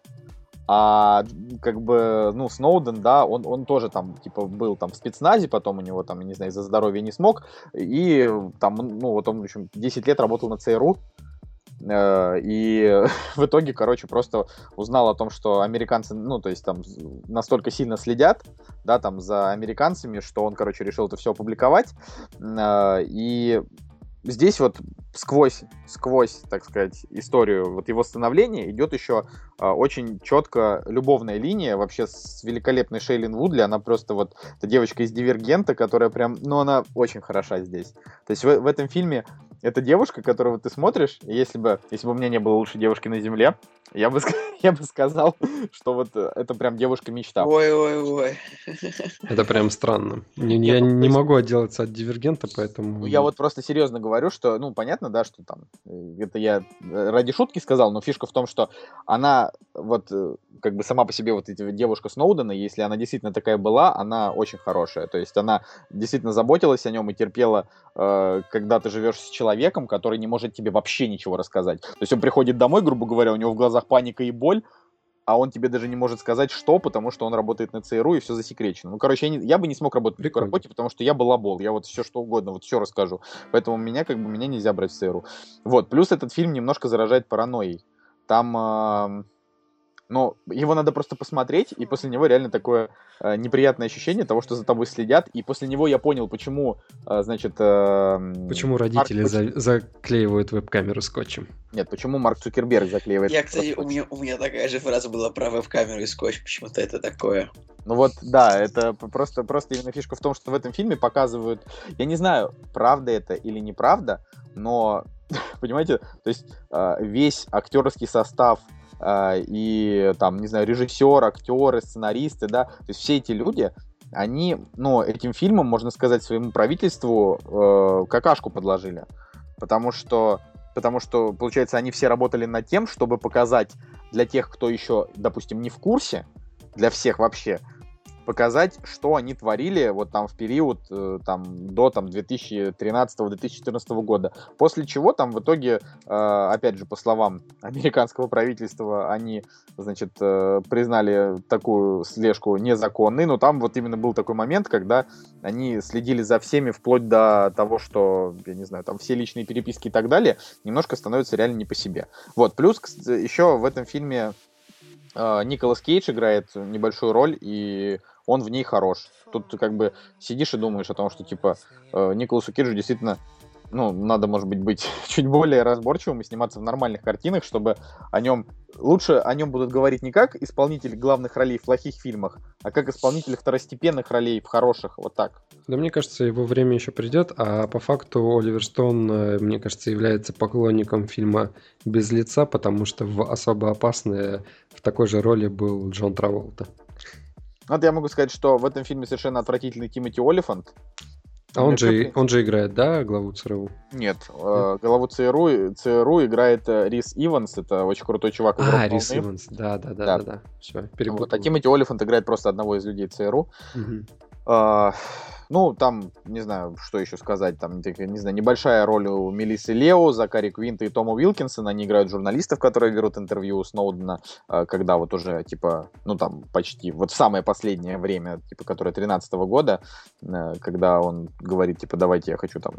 А как бы, ну, Сноуден, да, он, он тоже там, типа, был там в спецназе, потом у него там, я не знаю, из-за здоровья не смог. И там, ну, вот он, в общем, 10 лет работал на ЦРУ. Э, и в итоге, короче, просто узнал о том, что американцы, ну, то есть там настолько сильно следят, да, там за американцами, что он, короче, решил это все опубликовать. Э, и здесь вот сквозь, сквозь, так сказать, историю вот его становления идет еще э, очень четко любовная линия вообще с великолепной Шейлин Вудли. Она просто вот, эта девочка из Дивергента, которая прям, ну, она очень хороша здесь. То есть в, в этом фильме это девушка, которую ты смотришь, если бы, если бы у меня не было лучшей девушки на земле, я бы, я бы сказал, что вот э, это прям девушка-мечта. Ой-ой-ой. Это прям странно. Я ну, не могу отделаться от дивергента, поэтому... Ну, я вот просто серьезно говорю, что, ну, понятно, да, что там, э, это я э, ради шутки сказал, но фишка в том, что она вот как бы сама по себе вот эта девушка Сноудена, если она действительно такая была, она очень хорошая. То есть она действительно заботилась о нем и терпела, когда ты живешь с человеком, который не может тебе вообще ничего рассказать. То есть он приходит домой, грубо говоря, у него в глазах паника и боль, а он тебе даже не может сказать, что, потому что он работает на ЦРУ и все засекречено. Ну, короче, я, не, я бы не смог работать Прикольно. в работе, потому что я был обол, я вот все что угодно, вот все расскажу. Поэтому меня, как бы, меня нельзя брать в ЦРУ. Вот, плюс этот фильм немножко заражает паранойей. Там... Э, но его надо просто посмотреть, и после него реально такое э, неприятное ощущение того, что за тобой следят. И после него я понял, почему, э, значит... Э, почему родители Марк... за, заклеивают веб-камеру скотчем. Нет, почему Марк Цукерберг заклеивает Я, кстати, у меня, у меня такая же фраза была про веб-камеру и скотч. Почему-то это такое. Ну вот, да, это просто, просто именно фишка в том, что в этом фильме показывают... Я не знаю, правда это или неправда, но, понимаете, то есть э, весь актерский состав и там, не знаю, режиссер, актеры, сценаристы, да, то есть все эти люди, они, ну, этим фильмом, можно сказать, своему правительству э, какашку подложили, потому что, потому что, получается, они все работали над тем, чтобы показать для тех, кто еще, допустим, не в курсе, для всех вообще, показать, что они творили вот там в период э, там до там 2013-2014 года. После чего там в итоге, э, опять же, по словам американского правительства, они, значит, э, признали такую слежку незаконной, но там вот именно был такой момент, когда они следили за всеми вплоть до того, что, я не знаю, там все личные переписки и так далее, немножко становится реально не по себе. Вот, плюс еще в этом фильме Николас Кейдж играет небольшую роль, и он в ней хорош. Тут ты как бы сидишь и думаешь о том, что типа э, Николасу Кейджу действительно ну, надо, может быть, быть чуть более разборчивым и сниматься в нормальных картинах, чтобы о нем лучше о нем будут говорить не как исполнитель главных ролей в плохих фильмах, а как исполнитель второстепенных ролей в хороших, вот так. Да, мне кажется, его время еще придет, а по факту Оливер Стоун, э, мне кажется, является поклонником фильма «Без лица», потому что в «Особо опасные» в такой же роли был Джон Траволта. Вот я могу сказать, что в этом фильме совершенно отвратительный Тимоти Олифант. А он же, он же играет, да, главу ЦРУ? Нет, э, главу ЦРУ, ЦРУ играет э, Рис Иванс, это очень крутой чувак. А, Рис Иванс, да, да, да, да, да. Все, перепутал. Вот, а Тимоти Олифант играет просто одного из людей ЦРУ. Угу. Ну, там, не знаю, что еще сказать, там, не знаю, небольшая роль у Мелисы Лео, Закари Квинта и Тома Уилкинсона, они играют журналистов, которые берут интервью у Сноудена, э, когда вот уже, типа, ну, там, почти, вот самое последнее время, типа, которое 13 -го года, э, когда он говорит, типа, давайте я хочу там,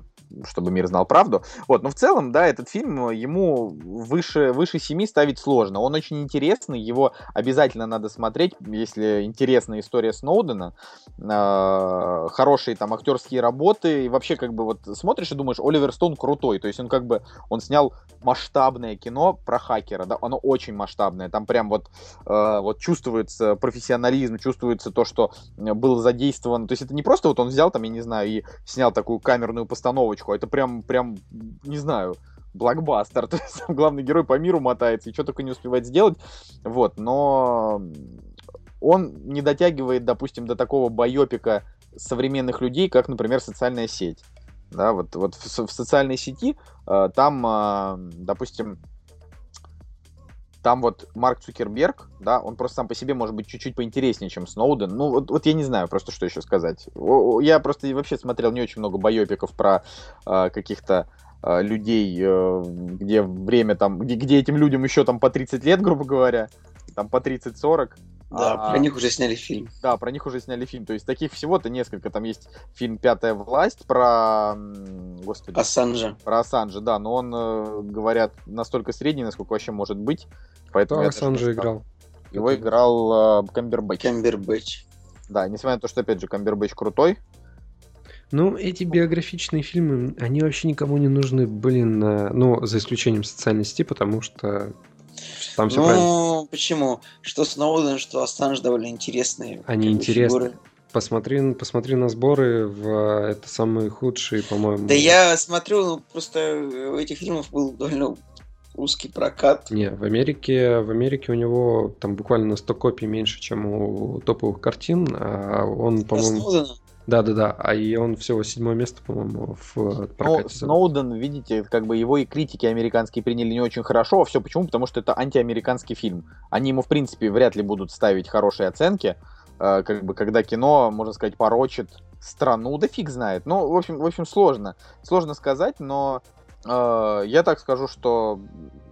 чтобы мир знал правду. Вот, но в целом, да, этот фильм, ему выше, выше семи ставить сложно. Он очень интересный, его обязательно надо смотреть, если интересная история Сноудена, э, хороший хорошие там актерские работы, и вообще как бы вот смотришь и думаешь, Оливер Стоун крутой, то есть он как бы, он снял масштабное кино про хакера, да, оно очень масштабное, там прям вот, э, вот чувствуется профессионализм, чувствуется то, что было задействовано, то есть это не просто вот он взял там, я не знаю, и снял такую камерную постановочку, а это прям, прям, не знаю, блокбастер, то есть главный герой по миру мотается и что только не успевает сделать, вот, но он не дотягивает, допустим, до такого байопика современных людей, как, например, социальная сеть. Да, вот, вот в, в социальной сети э, там, э, допустим, там вот Марк Цукерберг, да, он просто сам по себе может быть чуть-чуть поинтереснее, чем Сноуден. Ну, вот, вот я не знаю просто, что еще сказать. Я просто вообще смотрел не очень много байопиков про э, каких-то э, людей, э, где время там, где, где этим людям еще там по 30 лет, грубо говоря, там по 30-40. Да, а, про них уже сняли фильм. Да, про них уже сняли фильм. То есть таких всего-то несколько. Там есть фильм «Пятая власть» про... Господи. Ассанжа. Про Ассанжа, да. Но он, э, говорят, настолько средний, насколько вообще может быть. Поэтому Кто Ассанжа играл? Его играл э, Камбербэтч. Камбербэтч. Да, несмотря на то, что, опять же, Камбербэтч крутой, ну, эти биографичные фильмы, они вообще никому не нужны, блин, ну, за исключением социальной сети, потому что там все ну, правильно. почему? Что Сноуден, что Ассанж довольно интересные. Они интересны. Посмотри, посмотри на сборы, в, это самые худшие, по-моему. Да я смотрю, ну, просто у этих фильмов был довольно узкий прокат. Не, в Америке, в Америке у него там буквально на 100 копий меньше, чем у топовых картин, а он, по-моему... Да, да, да. А и он всего седьмое место, по-моему, в э, прокате. Ну, Сноуден, видите, как бы его и критики американские приняли не очень хорошо. А все почему? Потому что это антиамериканский фильм. Они ему, в принципе, вряд ли будут ставить хорошие оценки. Э, как бы, когда кино, можно сказать, порочит страну, да фиг знает. Ну, в общем, в общем, сложно. Сложно сказать, но э, я так скажу, что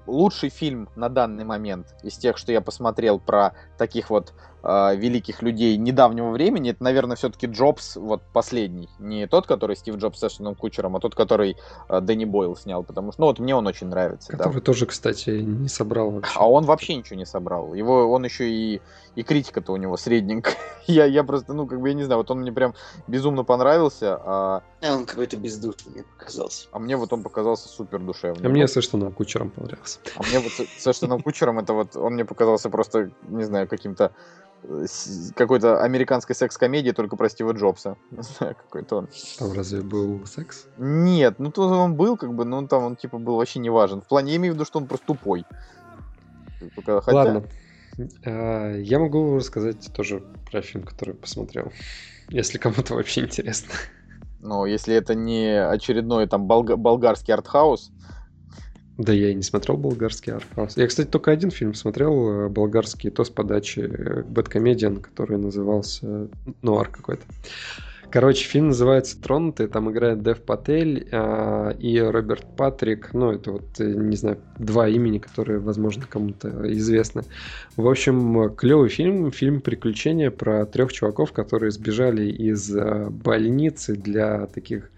лучший фильм на данный момент из тех, что я посмотрел про таких вот э, великих людей недавнего времени, это, наверное, все-таки Джобс, вот последний. Не тот, который Стив Джобс с Эштоном Кучером, а тот, который э, Дэнни Бойл снял, потому что, ну, вот мне он очень нравится. Который да. тоже, кстати, не собрал вообще. А он вообще ничего не собрал. Его, он еще и, и критика-то у него средненькая. я, я просто, ну, как бы, я не знаю, вот он мне прям безумно понравился. А, а он какой-то бездушный мне показался. А мне вот он показался супер душевным. А мне с Эштоном Кучером понравился. А мне вот с Эштоном Кучером это вот, он мне показался просто, не знаю, каким-то какой-то американской секс-комедии только про Стива Джобса. Не знаю, какой-то он. Там разве был секс? Нет, ну то он был, как бы, но там он типа был вообще не важен. В плане я имею в виду, что он просто тупой. Хотя... Ладно. А, я могу рассказать тоже про фильм, который посмотрел. Если кому-то вообще интересно. Ну, если это не очередной там болгарский артхаус, Да я и не смотрел болгарский артхаус. Я, кстати, только один фильм смотрел э, болгарский, то с подачи Бэткомедиан, который назывался Нуар какой-то. Короче, фильм называется «Тронутый», там играет Дэв Патель э, и Роберт Патрик, ну, это вот, э, не знаю, два имени, которые, возможно, кому-то известны. В общем, клевый фильм, фильм приключения про трех чуваков, которые сбежали из э, больницы для таких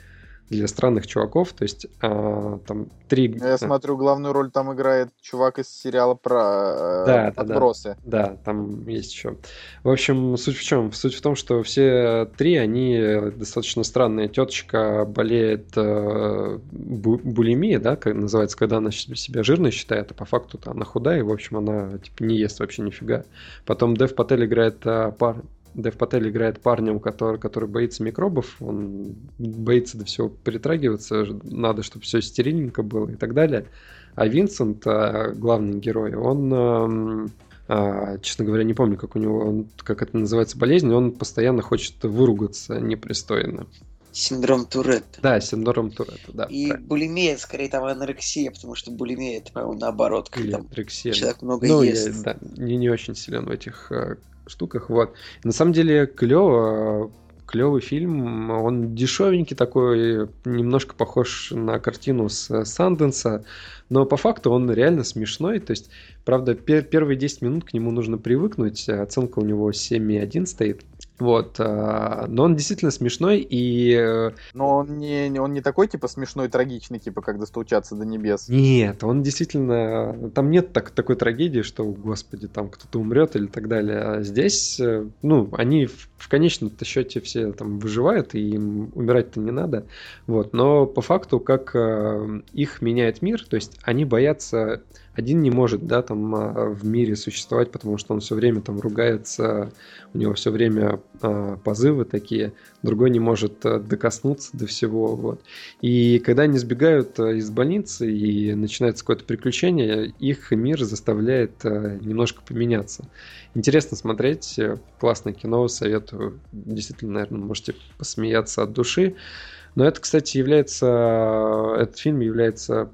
для странных чуваков, то есть а, там три... Я смотрю, главную роль там играет чувак из сериала про э, да, отбросы. Да, да, там есть еще. В общем, суть в чем? Суть в том, что все три, они достаточно странные. Теточка болеет э, бу- булимией, да, как называется, когда она себя жирной считает, а по факту-то она худая, и, в общем, она типа не ест вообще нифига. Потом Дэв Патель играет э, пар, Дэв Патель играет парнем, который, который боится микробов, он боится до всего притрагиваться, надо, чтобы все стерильненько было и так далее. А Винсент, а, главный герой, он, а, честно говоря, не помню, как у него, как это называется, болезнь, он постоянно хочет выругаться непристойно. Синдром Туретта. Да, синдром Туретта, да. И правильно. булимия, скорее, там анорексия, потому что булимия, это, по-моему, наоборот. Или анорексия. Человек много ну, ест. Я, да, не, не очень силен в этих а, штуках. Вот. На самом деле клево, клевый фильм. Он дешевенький такой, немножко похож на картину с Санденса, но по факту он реально смешной. То есть, правда, пер первые 10 минут к нему нужно привыкнуть. Оценка у него 7,1 стоит. Вот, а, но он действительно смешной и... Э, но он не, он не такой, типа, смешной, трагичный, типа, как достучаться до небес. Нет, он действительно... Там нет так, такой трагедии, что, господи, там кто-то умрет или так далее. А здесь, э, ну, они в, в конечном-то счете все там выживают, и им умирать-то не надо. Вот, но по факту, как э, их меняет мир, то есть они боятся один не может, да, там а, в мире существовать, потому что он все время там ругается, у него все время э, позывы такие, другой не может э, докоснуться до всего, вот. И когда они сбегают э, из больницы и начинается какое-то приключение, их мир заставляет э, немножко поменяться. Интересно смотреть, классное кино, советую, действительно, наверное, можете посмеяться от души. Но это, кстати, является, этот фильм является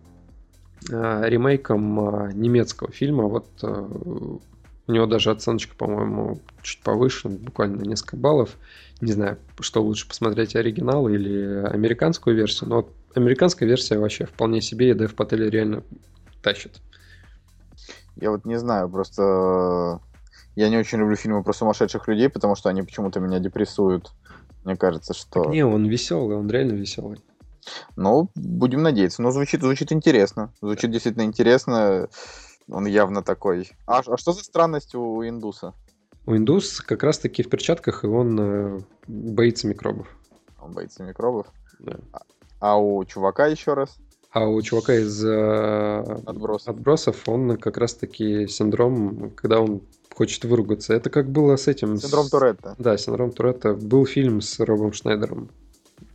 ремейком э, немецкого фильма. Вот э, у него даже оценочка, по-моему, чуть повыше, буквально на несколько баллов. Не знаю, что лучше посмотреть, оригинал или американскую версию. Но вот американская версия вообще вполне себе, и Дэв Паттель реально тащит. Я вот не знаю, просто я не очень люблю фильмы про сумасшедших людей, потому что они почему-то меня депрессуют. Мне кажется, что... Так не, он веселый, он реально веселый. Ну, будем надеяться. Но звучит, звучит интересно. Звучит действительно интересно. Он явно такой. А, а что за странность у индуса? У индус как раз-таки в перчатках, и он э, боится микробов. Он боится микробов? Да. А, а у чувака еще раз? А у чувака из э, отбросов. отбросов он как раз-таки синдром, когда он хочет выругаться. Это как было с этим... Синдром с... Туретта. Да, синдром Туретта. Был фильм с Робом Шнайдером,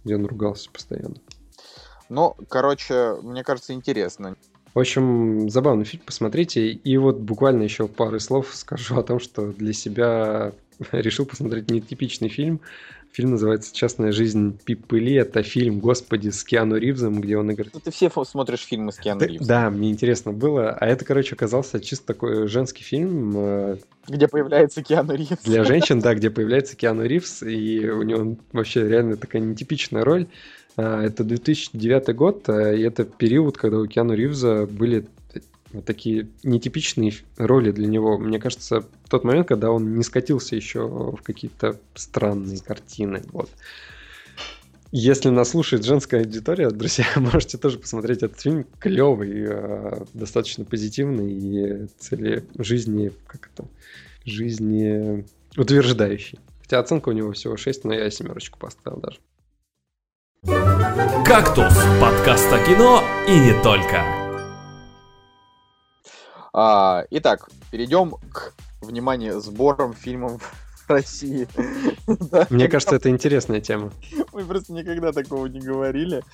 где он ругался постоянно. Ну, короче, мне кажется, интересно. В общем, забавный фильм, посмотрите. И вот буквально еще пары слов скажу о том, что для себя решил посмотреть нетипичный фильм. Фильм называется «Частная жизнь Пиппы Ли». Это фильм, господи, с Киану Ривзом, где он играет... Ты все смотришь фильмы с Киану Ривзом. Да, мне интересно было. А это, короче, оказался чисто такой женский фильм. Э, где появляется Киану Ривз. Для женщин, да, где появляется Киану Ривз. И у него вообще реально такая нетипичная роль. А, это 2009 год, а, и это период, когда у Киану Ривза были такие нетипичные роли для него. Мне кажется, тот момент, когда он не скатился еще в какие-то странные картины. Вот. Если нас слушает женская аудитория, друзья, можете тоже посмотреть этот фильм. Клевый, а, достаточно позитивный и цели жизни, как это, жизни утверждающий. Хотя оценка у него всего 6, но я семерочку поставил даже. «Кактус» – подкаст о кино и не только. А, итак, перейдем к, внимание, сборам фильмов в России. Мне кажется, это интересная тема. Мы просто никогда такого не говорили.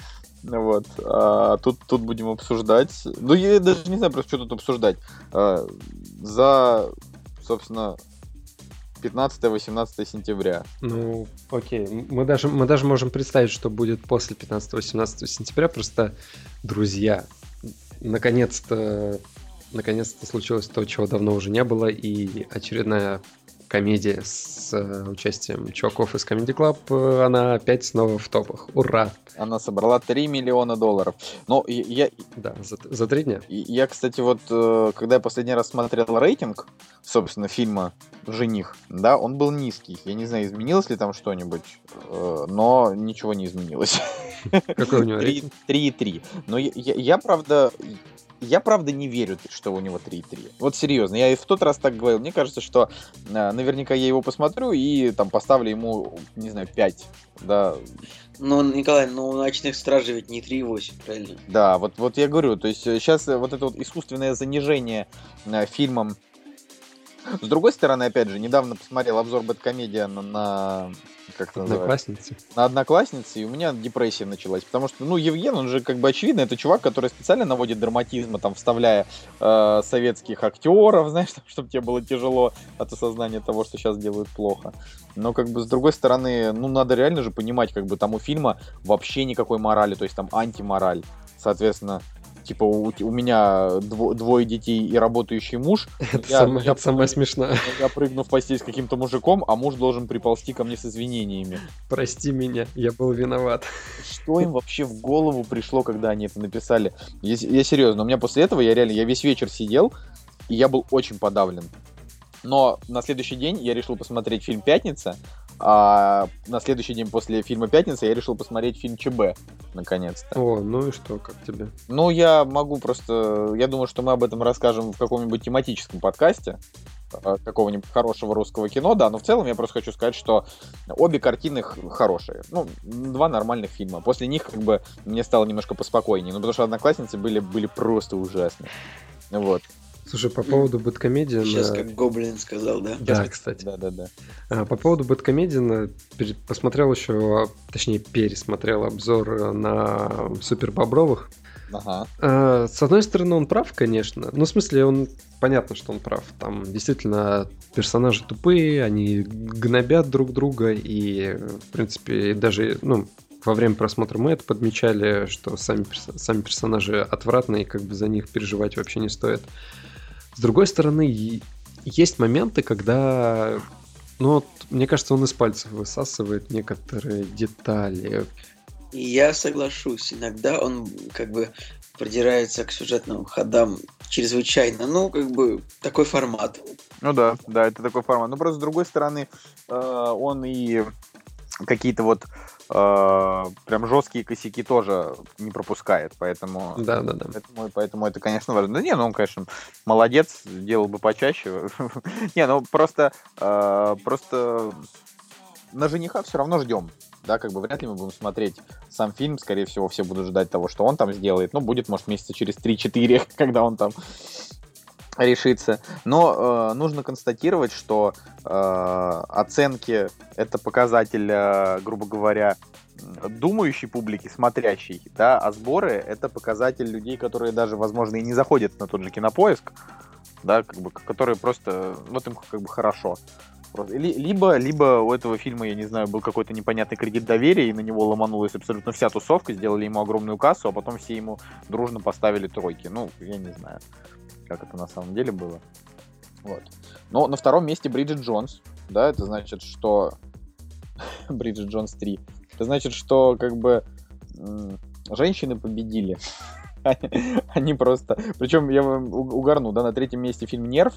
Вот. А, тут, тут будем обсуждать. Ну, я даже не знаю просто, что тут обсуждать. А, за, собственно, 15-18 сентября. Ну, окей. Мы даже, мы даже можем представить, что будет после 15-18 сентября. Просто, друзья, наконец-то наконец-то случилось то, чего давно уже не было, и очередная комедия с э, участием чуваков из Comedy Club, э, она опять снова в топах. Ура! Она собрала 3 миллиона долларов. Но я... Да, за, за три дня. Я, кстати, вот, э, когда я последний раз смотрел рейтинг, собственно, фильма «Жених», да, он был низкий. Я не знаю, изменилось ли там что-нибудь, но ничего не изменилось. Какой у него рейтинг? 3,3. Но я, я, я, правда, я правда не верю, что у него 3,3. Вот серьезно, я и в тот раз так говорил. Мне кажется, что э, наверняка я его посмотрю и там поставлю ему, не знаю, 5. Да. Ну, Николай, ну у ночных стражей ведь не 3,8, правильно? Да, вот, вот я говорю, то есть сейчас э, вот это вот искусственное занижение э, фильмом с другой стороны, опять же, недавно посмотрел обзор Бэткомедиана на, на как это Одноклассницы. На Однокласснице, и у меня депрессия началась. Потому что, ну, Евген, он же как бы очевидно, это чувак, который специально наводит драматизма, там, вставляя э, советских актеров, знаешь, чтобы тебе было тяжело от осознания того, что сейчас делают плохо. Но, как бы, с другой стороны, ну, надо реально же понимать, как бы, там у фильма вообще никакой морали, то есть там антимораль. Соответственно, типа у, у меня дво, двое детей и работающий муж. Это, я, самое, я, это самое смешное. Я прыгну в постель с каким-то мужиком, а муж должен приползти ко мне с извинениями. Прости меня, я был виноват. Что им вообще в голову пришло, когда они это написали? Я, я серьезно, у меня после этого я реально, я весь вечер сидел, и я был очень подавлен. Но на следующий день я решил посмотреть фильм «Пятница», а на следующий день после фильма «Пятница» я решил посмотреть фильм ЧБ, наконец-то. О, ну и что, как тебе? Ну, я могу просто... Я думаю, что мы об этом расскажем в каком-нибудь тематическом подкасте э, какого-нибудь хорошего русского кино, да, но в целом я просто хочу сказать, что обе картины хорошие. Ну, два нормальных фильма. После них как бы мне стало немножко поспокойнее, ну, потому что «Одноклассницы» были, были просто ужасны. Вот. Слушай, по поводу Бэткомедиана... Сейчас как Гоблин сказал, да? Да, кстати. Да, да, да. А, по поводу Бэткомедиана посмотрел еще, точнее, пересмотрел обзор на Супер Бобровых. Ага. А, с одной стороны, он прав, конечно. Ну, в смысле, он понятно, что он прав. Там действительно персонажи тупые, они гнобят друг друга, и, в принципе, даже, ну, во время просмотра мы это подмечали, что сами, сами персонажи отвратные, и как бы за них переживать вообще не стоит. С другой стороны, есть моменты, когда, ну, вот, мне кажется, он из пальцев высасывает некоторые детали. Я соглашусь, иногда он как бы продирается к сюжетным ходам чрезвычайно. Ну, как бы такой формат. Ну да, да, это такой формат. Ну, просто с другой стороны, э, он и какие-то вот э, прям жесткие косяки тоже не пропускает, поэтому, да, да, да. Поэтому, поэтому это, конечно, важно. Да не, ну он, конечно, молодец, делал бы почаще. не, ну просто, э, просто на жениха все равно ждем. Да, как бы вряд ли мы будем смотреть сам фильм, скорее всего, все будут ждать того, что он там сделает. Ну, будет, может, месяца через 3-4, когда он там решиться. Но э, нужно констатировать, что э, оценки это показатель, э, грубо говоря, думающей публики, смотрящей, да, а сборы это показатель людей, которые даже, возможно, и не заходят на тот же кинопоиск, да, как бы, которые просто, вот им как бы хорошо. Либо, либо у этого фильма, я не знаю, был какой-то непонятный кредит доверия, и на него ломанулась абсолютно вся тусовка, сделали ему огромную кассу, а потом все ему дружно поставили тройки. Ну, я не знаю как это на самом деле было. Вот. Но на втором месте Бриджит Джонс. Да, это значит, что... Бриджит Джонс 3. Это значит, что как бы женщины победили. Они просто... Причем я угорну, да, на третьем месте фильм «Нерв».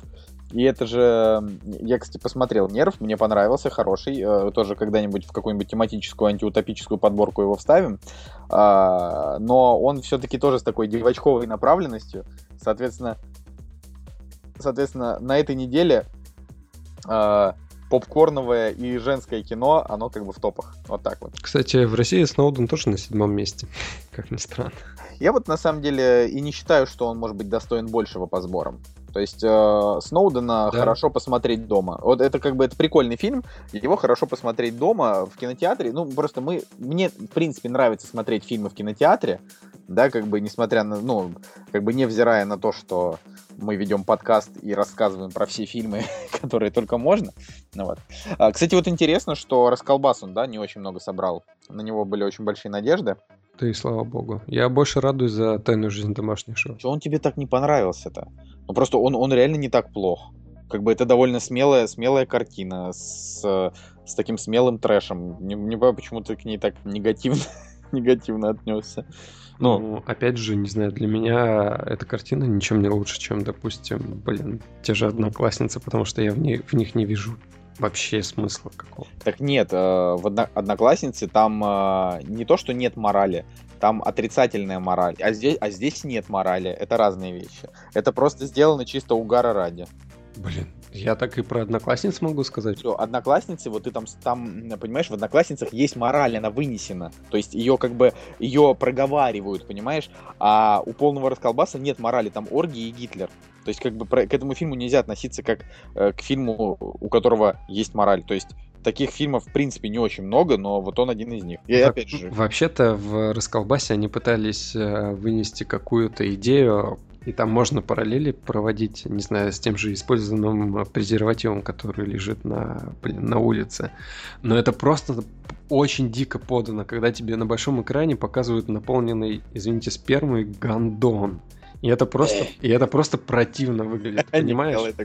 И это же... Я, кстати, посмотрел «Нерв», мне понравился, хороший. Э, тоже когда-нибудь в какую-нибудь тематическую антиутопическую подборку его вставим. А, но он все-таки тоже с такой девочковой направленностью. Соответственно, соответственно, на этой неделе э, попкорновое и женское кино, оно как бы в топах. Вот так вот. Кстати, в России Сноуден тоже на седьмом месте, как ни странно. Я вот на самом деле и не считаю, что он может быть достоин большего по сборам. То есть э, Сноудена да. хорошо посмотреть дома. Вот это как бы это прикольный фильм, его хорошо посмотреть дома в кинотеатре. Ну просто мы мне в принципе нравится смотреть фильмы в кинотеатре, да, как бы несмотря на, ну как бы невзирая на то, что мы ведем подкаст и рассказываем про все фильмы, которые только можно. Ну, вот. а, кстати, вот интересно, что Расколбас он, да, не очень много собрал. На него были очень большие надежды. Да и слава богу. Я больше радуюсь за тайную жизнь домашних шоу. Чего он тебе так не понравился-то? Ну просто он, он реально не так плох. Как бы это довольно смелая, смелая картина с, с таким смелым трэшем. Не, не почему ты к ней так негативно, негативно отнесся. Ну, ну, опять же, не знаю, для меня эта картина ничем не лучше, чем, допустим, блин, те же одноклассницы, потому что я в, не, в них не вижу вообще смысла какого. Так нет, э, в Однокласснице там э, не то, что нет морали, там отрицательная мораль, а здесь, а здесь нет морали. Это разные вещи. Это просто сделано чисто угара ради. Блин, я так и про одноклассниц могу сказать. Что, одноклассницы, вот ты там, там, понимаешь, в одноклассницах есть мораль, она вынесена. То есть ее как бы, ее проговаривают, понимаешь? А у полного расколбаса нет морали, там оргии и Гитлер. То есть, как бы к этому фильму нельзя относиться как э, к фильму, у которого есть мораль. То есть, таких фильмов, в принципе, не очень много, но вот он один из них. И Во- опять же... Вообще-то в Расколбасе они пытались э, вынести какую-то идею, и там можно параллели проводить, не знаю, с тем же использованным презервативом, который лежит на, блин, на улице. Но это просто очень дико подано, когда тебе на большом экране показывают наполненный, извините, спермой гандон. И это просто, и это просто противно выглядит, понимаешь?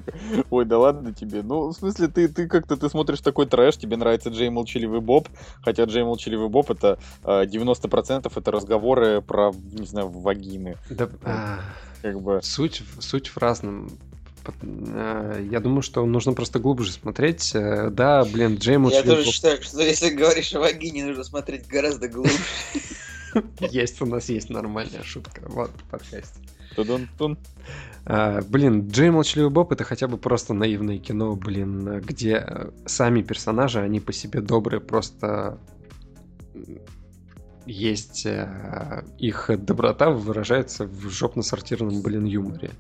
Ой, да ладно тебе. Ну, в смысле, ты, ты как-то ты смотришь такой трэш, тебе нравится Джей Молчаливый Боб, хотя Джей Молчаливый Боб это э, 90% это разговоры про, не знаю, вагины. Да, Как бы. суть, в- суть в разном. Э, Я думаю, что нужно просто глубже смотреть. Э, Да, блин, Джей Я тоже считаю, что если говоришь о вагине, нужно смотреть гораздо глубже. есть, у нас есть нормальная шутка. Вот, в подкасте. Тудун-тун. А, блин, Джей Молчаливый Боб это хотя бы просто наивное кино, блин, где э, сами персонажи, они по себе добрые, просто есть э, их доброта выражается в жопно-сортирном, блин, юморе.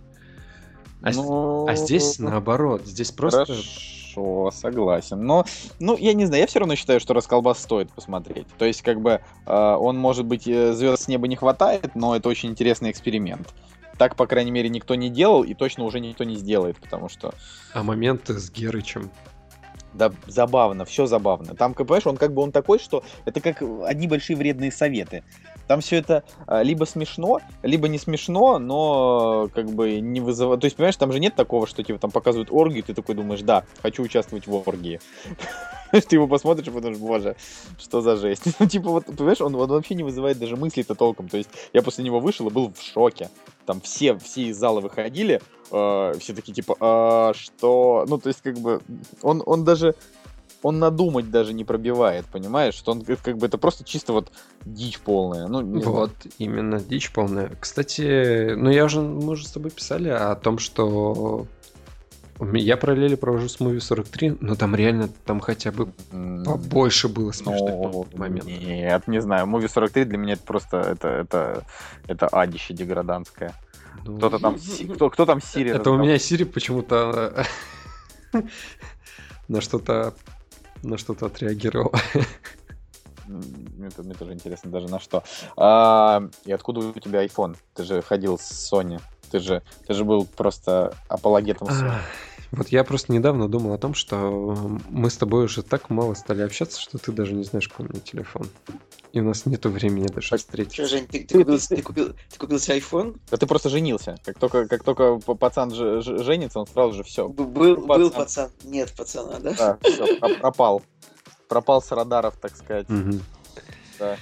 А, с- Ну, а здесь наоборот, здесь просто... Хорошо, согласен. Но, ну, я не знаю, я все равно считаю, что Расколбас стоит посмотреть. То есть, как бы, э, он, может быть, э, звезд с неба не хватает, но это очень интересный эксперимент. Так, по крайней мере, никто не делал, и точно уже никто не сделает, потому что А моменты с Герычем. Да, забавно, все забавно. Там, понимаешь, он как бы он такой, что это как одни большие вредные советы. Там все это а, либо смешно, либо не смешно, но как бы не вызывает. То есть, понимаешь, там же нет такого, что типа там показывают оргию, ты такой думаешь, да, хочу участвовать в оргии. Ты его посмотришь и подумаешь, боже, что за жесть. Ну, типа, вот, понимаешь, он, он вообще не вызывает даже мысли-то толком. То есть, я после него вышел и был в шоке. Там все, все из зала выходили, э, все такие, типа, «А, что? Ну, то есть, как бы, он, он даже, он надумать даже не пробивает, понимаешь? Что он как как бы это просто чисто вот дичь полная. Ну, не знаю. Вот, именно дичь полная. Кстати, ну я уже, мы уже с тобой писали о том, что я параллели провожу с Movie 43, но там реально, там хотя бы побольше было смешных ну, моментов. Нет, не знаю. Movie 43 для меня это просто, это, это, это адище деграданское. Ну, Кто-то там, кто, кто там Сири Это у меня Сири почему-то э, на что-то на что-то отреагировал. Мне, мне тоже интересно даже на что. А, и откуда у тебя iPhone? Ты же ходил с Sony. Ты же, ты же был просто апологетом Sony. Вот я просто недавно думал о том, что мы с тобой уже так мало стали общаться, что ты даже не знаешь, какой у меня телефон. И у нас нету времени даже Что, встретиться. Жень, ты, ты купил, ты, купил, ты купил себе iPhone? Да ты просто женился. Как только, как только пацан ж- ж- женится, он сразу же все. Был, был Пацан. пацан. Нет пацана, да? Да, про- пропал. Пропал с радаров, так сказать. Мгм. Да.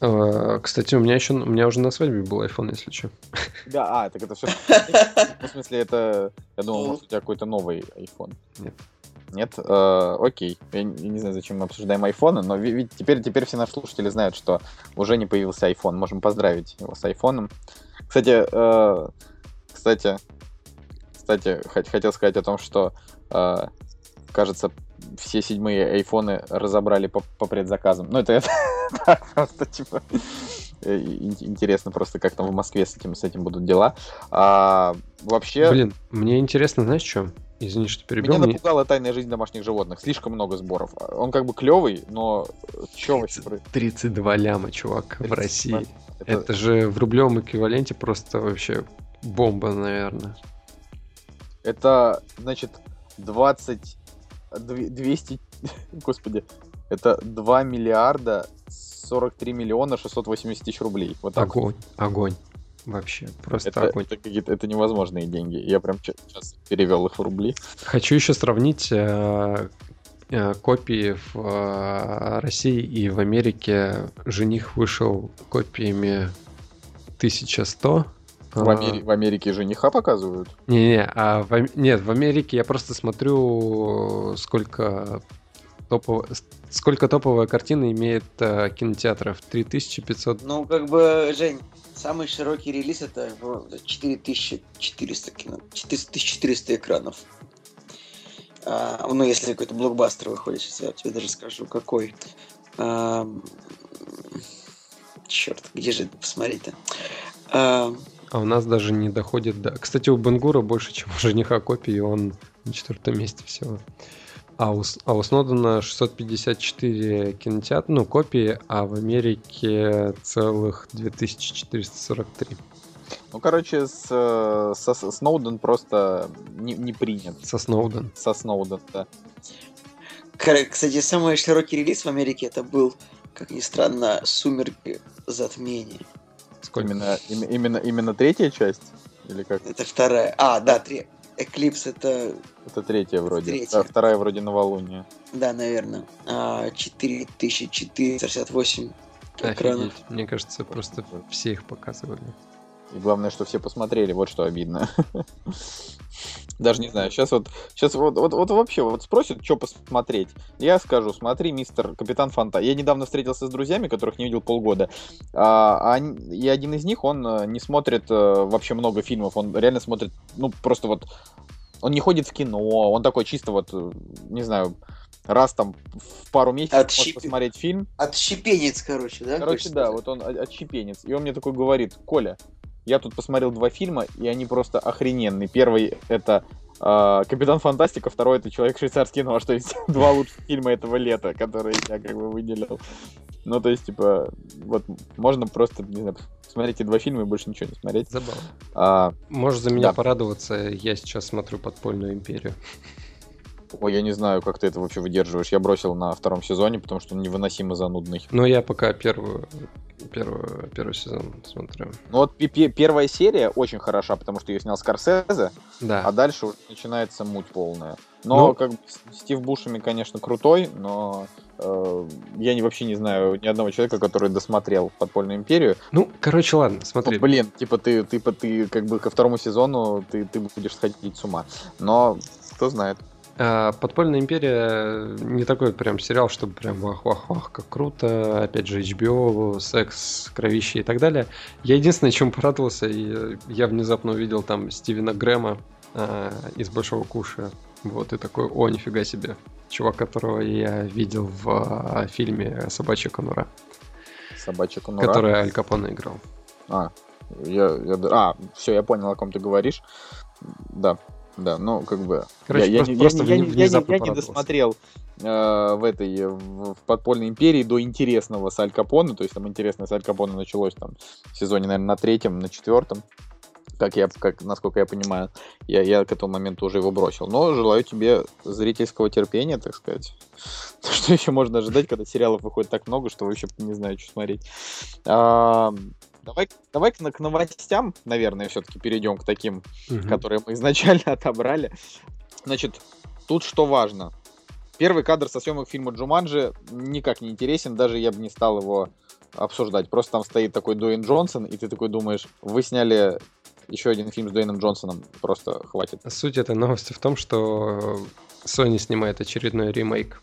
А, Кстати, у меня еще, у меня уже на свадьбе был iPhone, если что. Да, а, так это все. В смысле, это. Я думал, может, у тебя какой-то новый iPhone. Нет. Нет? Э, окей. Я не знаю, зачем мы обсуждаем айфоны, но ви- теперь, теперь все наши слушатели знают, что уже не появился iPhone. Можем поздравить его с айфоном. Кстати, э, кстати, кстати, хот- хотел сказать о том, что, э, кажется, все седьмые айфоны разобрали по, по предзаказам. Ну, это, это так, просто, типа, э, ин- интересно просто, как там в Москве с этим, с этим будут дела. А, вообще, Блин, мне интересно, знаешь что? Извини, что перебил. меня Мне- напугала тайная жизнь домашних животных. Слишком много сборов. Он как бы клевый, но что вообще про- 32 ляма, чувак, в 32. России. Это- Это же в рублевом эквиваленте просто вообще бомба, наверное. Это, значит, 20... дв- 200... Господи. Это 2 миллиарда 43 миллиона 680 тысяч рублей. Вот так. Огонь, огонь. Вообще, просто Это, огонь. это, какие-то- это невозможные деньги. Я прям сейчас перевел их в рубли. Хочу еще сравнить э, э, копии в э, России и в Америке. Жених вышел копиями 1100. В, Амери- в Америке жениха показывают. Не-не, а в, нет, в Америке я просто смотрю, сколько топово- сколько топовая картина имеет э, кинотеатров. 3500. Ну, как бы, Жень, самый широкий релиз это в 4400 кино, 1400 экранов. А, ну, если какой-то блокбастер выходит, сейчас я тебе даже скажу, какой. черт, где же это посмотреть-то? А, А у нас даже не доходит до... Кстати, у Бенгура больше, чем у жениха копии, он на четвертом месте всего. А у, а у Снодена 654 кинотеатра, ну, копии, а в Америке целых 2443 Ну, короче, с, со- со Сноуден просто не, не принят. со Сноуден. Со Сноуден, да. Кстати, самый широкий релиз в Америке это был, как ни странно, «Сумерки. Затмение». Сколько? Именно, им- именно, именно третья часть? Или как? Это вторая. А, да, три. Эклипс это, Это третья вроде. Третья. Да, вторая вроде новолуние. да, наверное, а, 4468 экранов. Офигеть. Мне кажется, просто все их показывали. И главное, что все посмотрели, вот что обидно. Даже не знаю, сейчас вот, сейчас вот, вот, вот вообще вот спросят, что посмотреть. Я скажу, смотри, мистер Капитан Фанта. Я недавно встретился с друзьями, которых не видел полгода. А, а и один из них, он э, не смотрит э, вообще много фильмов. Он реально смотрит, ну, просто вот... Он не ходит в кино, он такой чисто вот, э, не знаю, раз там в пару месяцев может Отщипи- посмотреть фильм. Отщепенец, короче, да? Короче, да, сказать? вот он о- отщепенец. И он мне такой говорит, Коля, я тут посмотрел два фильма, и они просто охрененные. Первый это э, Капитан Фантастика, второй это Человек швейцарский нож. То есть два лучших фильма этого лета, которые я как бы выделил. Ну, то есть, типа, вот можно просто, не знаю, посмотреть эти два фильма и больше ничего не смотреть. Забавно. А, Можешь за меня Да. порадоваться, я сейчас смотрю «Подпольную империю». ой, я не знаю, как ты это вообще выдерживаешь. Я бросил на втором сезоне, потому что он невыносимо занудный. Но я пока первую, первую, первый сезон смотрю. Ну вот первая серия очень хороша, потому что ее снял Скорсезе, Да. А дальше уже начинается муть полная. Но Ну- как бы Стив Бушами, конечно, крутой, но э, я не, вообще не знаю ни одного человека, который досмотрел Подпольную империю. Ну, короче, ладно, Ну, смотри. блин, типа ты, ты, ты как бы ко второму сезону ты, ты будешь сходить с ума. Но кто знает. А, Подпольная империя не такой прям сериал, чтобы прям вах-вах-вах, как круто. Опять же, HBO, секс, кровище и так далее. Я единственное, чем порадовался, и я внезапно увидел там Стивена Грэма а, из Большого Куша. Вот, и такой, о, нифига себе. Чувак, которого я видел в а, фильме «Собачья конура», Собачья конура. который Аль Капоне играл. А, я, я а, все, я понял, о ком ты говоришь. Да, да, ну, как бы... Короче, я, просто- не- просто я, я, я, я досмотрел э, в этой, в, в подпольной империи до интересного с Аль Капоне, то есть там интересное с Аль Капоне началось там в сезоне, наверное, на третьем, на четвертом, как я, как, насколько я понимаю, я, я к этому моменту уже его бросил. Но желаю тебе зрительского терпения, так сказать. Что еще можно ожидать, когда сериалов выходит так много, что вообще не знаю, что смотреть. А, давай, давай к, к новостям, наверное, все-таки перейдем к таким Мгм. которые мы изначально отобрали. Значит, тут что важно. Первый кадр со съемок фильма Джуманджи никак не интересен, даже я бы не стал его обсуждать. Просто там стоит такой Дуэйн Джонсон, и ты такой думаешь, вы сняли еще один фильм с Дуэйном Джонсоном, просто хватит. Суть этой новости в том, что Sony снимает очередной ремейк.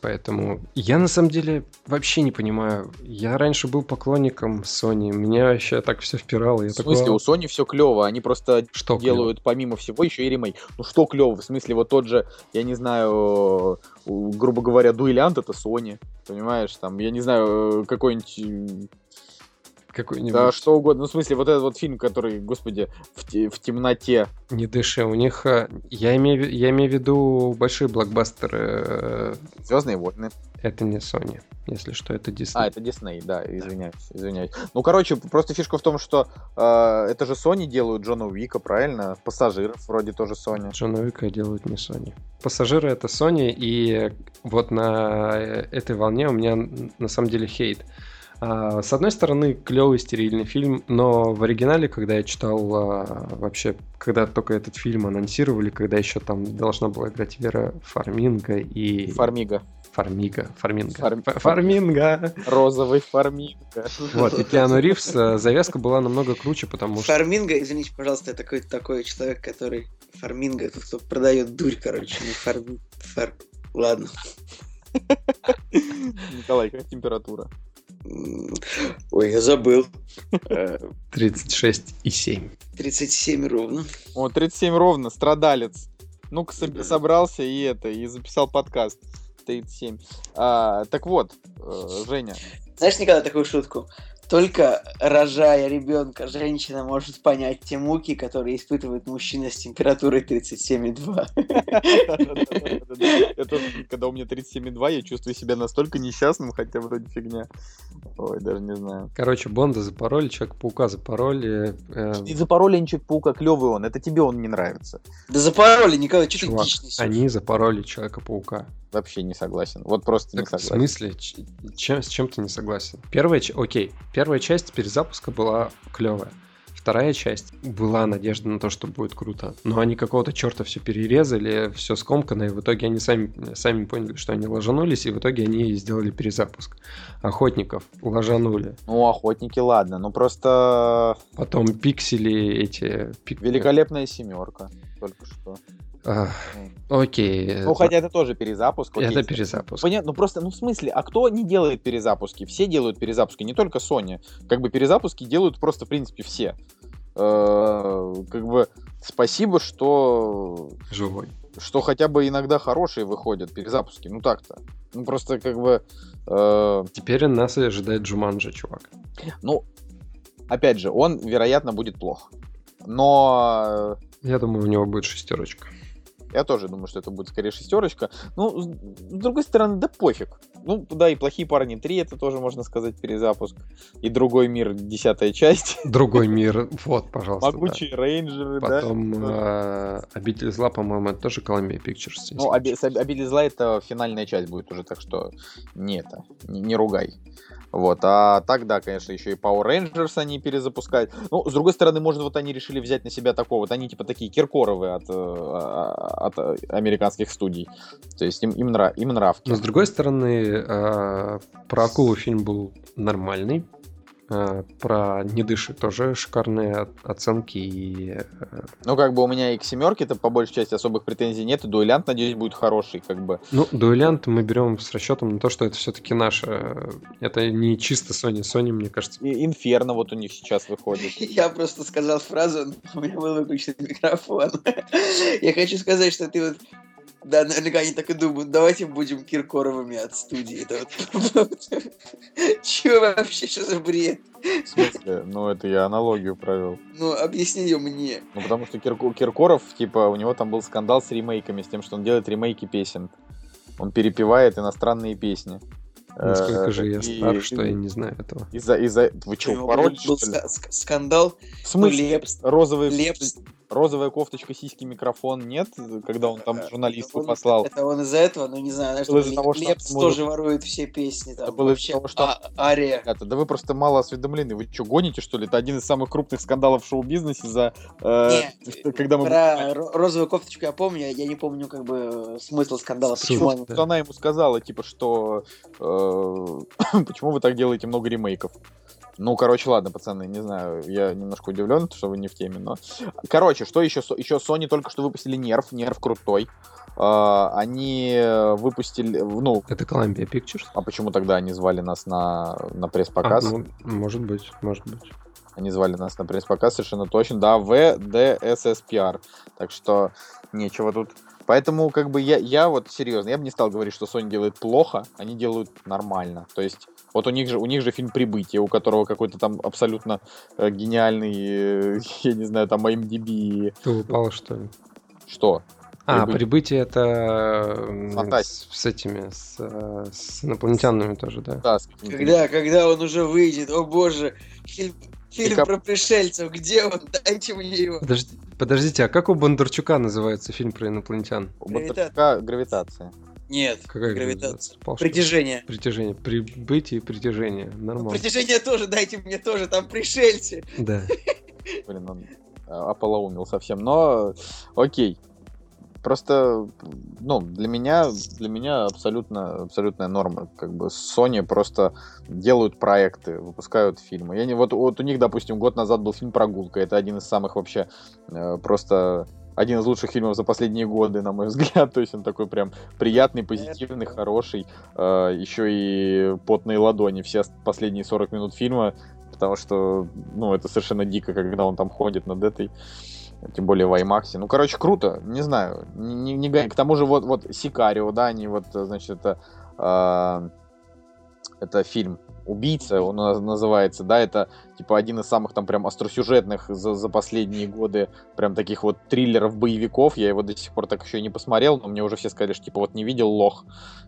Поэтому я на самом деле вообще не понимаю. Я раньше был поклонником Sony. Меня вообще так все впирало. Я В смысле, такой, у Sony все клево, они просто что делают помимо всего еще и ремейк. Ну что клево, в смысле, вот тот же, я не знаю, грубо говоря, дуэлянт это Sony, понимаешь, там, я не знаю, э, какой-нибудь какой-нибудь. Да, что угодно. Ну, в смысле, вот этот вот фильм, который, господи, в, те- в темноте. Не дыши, у них... э, Я имею, в- я имею в виду большие блокбастеры. э, Звездные войны. Это не Sony, если что, это Disney. А, это Дисней, да, извиняюсь, извиняюсь. Ну, короче, просто фишка в том, что э, это же Sony делают Джона Уика, правильно? Пассажиров вроде тоже Sony. Джона Уика делают не Sony. Пассажиры это Sony, и вот на э, этой волне у меня на самом деле хейт. А, С одной стороны, клевый стерильный фильм, но в оригинале, когда я читал а, вообще, когда только этот фильм анонсировали, когда еще там должна была играть Вера Фарминга и... Фармига. Фармига. Фарминга. Фарм- Фа- Фарминга. Розовый Фармига. Вот, и Киану Ривз, э, завязка была намного круче, потому что... Фарминго, извините, пожалуйста, это какой-то такой человек, который... Фарминго, это кто продает дурь, короче, не фарм... фар... Ладно. Николай, как температура? Ой, я забыл. Э, 36,7. 37 ровно. О, 37 ровно, страдалец. Ну-ка, соб- собрался и это, и записал подкаст. 37. А, так вот, э, Женя, Знаешь, никогда такую шутку? Только рожая ребенка, женщина может понять те муки, которые испытывает мужчина с температурой 37,2. это когда у меня 37,2, я чувствую себя настолько несчастным, хотя вроде фигня. Ой, даже не знаю. Короче, Бонда запороли, Человека-паука запороли. э, И запороли Человек-паука, клевый он, это тебе он не нравится. Да запороли, Николай, что ты они запороли Человека-паука. Вообще не согласен. Вот просто не Так, в согласен. смысле? Ч- чем, с чем ты не согласен? Первая, окей, первая часть перезапуска была клевая. Вторая часть была надежда на то, что будет круто. Но они какого-то черта все перерезали, все скомкано, и в итоге они сами, сами поняли, что они ложанулись, и в итоге они сделали перезапуск. Охотников ложанули. Ну, охотники, ладно. Ну, просто Потом пиксели эти... пик- великолепная семерка. Только что. Ах, окей. Ну, хотя это тоже перезапуск. окей. Это перезапуск. Понятно, ну просто, ну в смысле, а кто не делает перезапуски? Все делают перезапуски, не только Sony. Как бы перезапуски делают просто, в принципе, все. Э, Как бы спасибо, что Живой. что хотя бы иногда хорошие выходят перезапуски. Ну так-то. Ну просто как бы... э, Теперь нас и ожидает Джуманджи, чувак. ну, опять же, он, вероятно, будет плох. Но Я думаю, у него будет шестерочка. Я тоже думаю, что это будет скорее шестерочка. Ну, с другой стороны, да пофиг. Ну, да, и плохие парни 3, это тоже можно сказать перезапуск. И другой мир, десятая часть. Другой мир. Вот, пожалуйста. да. Могучие рейнджеры, Потом да. э, Обитель зла, по-моему, это тоже Columbia Pictures. Ну, Оби- обитель зла это финальная часть будет уже, так что не это, не, не ругай. Вот, а так, да, конечно, еще и Power Rangers они перезапускают. Ну, с другой стороны, может, вот они решили взять на себя такого, вот они типа такие Киркоровы от, э, а- от э, американских студий. То есть им, им, нрав, им нравки. Но с другой стороны, э, про акулу фильм был нормальный. Э, Про «Не дыши» тоже шикарные оценки. И, э, Ну, как бы у меня и к семерке-то по большей части особых претензий нет, и дуэлянт, надеюсь, будет хороший, как бы. ну, «Дуэлянт» мы берем с расчетом на то, что это все-таки наше. Это не чисто Sony. Sony, мне кажется, И Инферно вот у них сейчас выходит. Я просто сказал фразу, у меня был выключен микрофон. Я хочу сказать, что ты вот да, наверняка они так и думают, давайте будем Киркоровыми от студии. Чё вообще, что за бред? В смысле? Ну, это я аналогию провел. Ну, объясни ее мне. Ну, потому что Кирко- Киркоров, типа, у него там был скандал с ремейками, с тем, что он делает ремейки песен. Он перепевает иностранные песни. Насколько Э, же я и- стар, что я не знаю этого. Из-за, из-за... Вы что, пароль, был скандал. В смысле? Розовый... Лепс. Розовая кофточка, сиськи, микрофон, нет? Когда он там Это журналистку он- послал. Это он из-за этого, ну не знаю, что из-за того, что Лепс тоже ворует все песни. Там, Это было из-за вообще, того, что- а- Ария. Ребята, да вы просто мало осведомлены. Вы что, гоните, что ли? Это один из самых крупных скандалов в шоу-бизнесе за... э, когда мы... Про ро- розовую кофточку я помню, я- я не помню как бы смысл скандала. Почему она ему сказала, типа, что... э, почему вы так делаете много ремейков? Ну, короче, ладно, пацаны, не знаю, я немножко удивлен, что вы не в теме, но... Короче, что еще? Еще Sony только что выпустили Нерв, Нерв крутой. Э, Они выпустили, ну, Это Columbia Pictures? а почему тогда они звали нас на, на А, пресс-показ? ну, может быть, может быть. Они звали нас на пресс-показ совершенно точно. Да, VDSSPR. Так что нечего тут. Поэтому, как бы, я, я вот серьезно, я бы не стал говорить, что Sony делает плохо, они делают нормально. То есть, вот у них же, у них же фильм «Прибытие», у которого какой-то там абсолютно э, гениальный, э, я не знаю, там IMDb. Ты упал, что ли? Что? А, Прибытие. прибытие это Фантастика. с, с этими, с, э, с инопланетянами тоже, да. Да, с Когда, когда он уже выйдет, о боже, фильм, фильм как- про пришельцев, где он? Дайте мне его. Подожди- подождите, а как у Бондарчука называется фильм про инопланетян? У Бондарчука гравитация. Нет, Какая гравитация. Что? Притяжение. Притяжение. Прибытие и притяжение. Ну, Нормально. Притяжение тоже, дайте мне тоже, там пришельцы. Да. Блин, он ополоумил совсем. Но окей. Просто, ну, для меня, для меня абсолютно, абсолютная норма. Как бы Sony просто делают проекты, выпускают фильмы. Я не, вот, вот у них, допустим, год назад был фильм «Прогулка». Это один из самых вообще э, просто один из лучших фильмов за последние годы, на мой взгляд. То есть он такой прям приятный, позитивный, хороший. Э, еще и потные ладони. Все ос- последние 40 минут фильма потому что, ну, это совершенно дико, когда он там ходит над этой, тем более в IMAX. Ну, короче, круто, не знаю, не, не, не. К тому же вот, вот Сикарио, да, они вот, значит, это, а, это фильм «Убийца», он наз- называется, да, это, типа, один из самых там прям остросюжетных за, за последние годы прям таких вот триллеров-боевиков. Я его до сих пор так еще и не посмотрел, но мне уже все сказали, что, типа, вот не видел лох,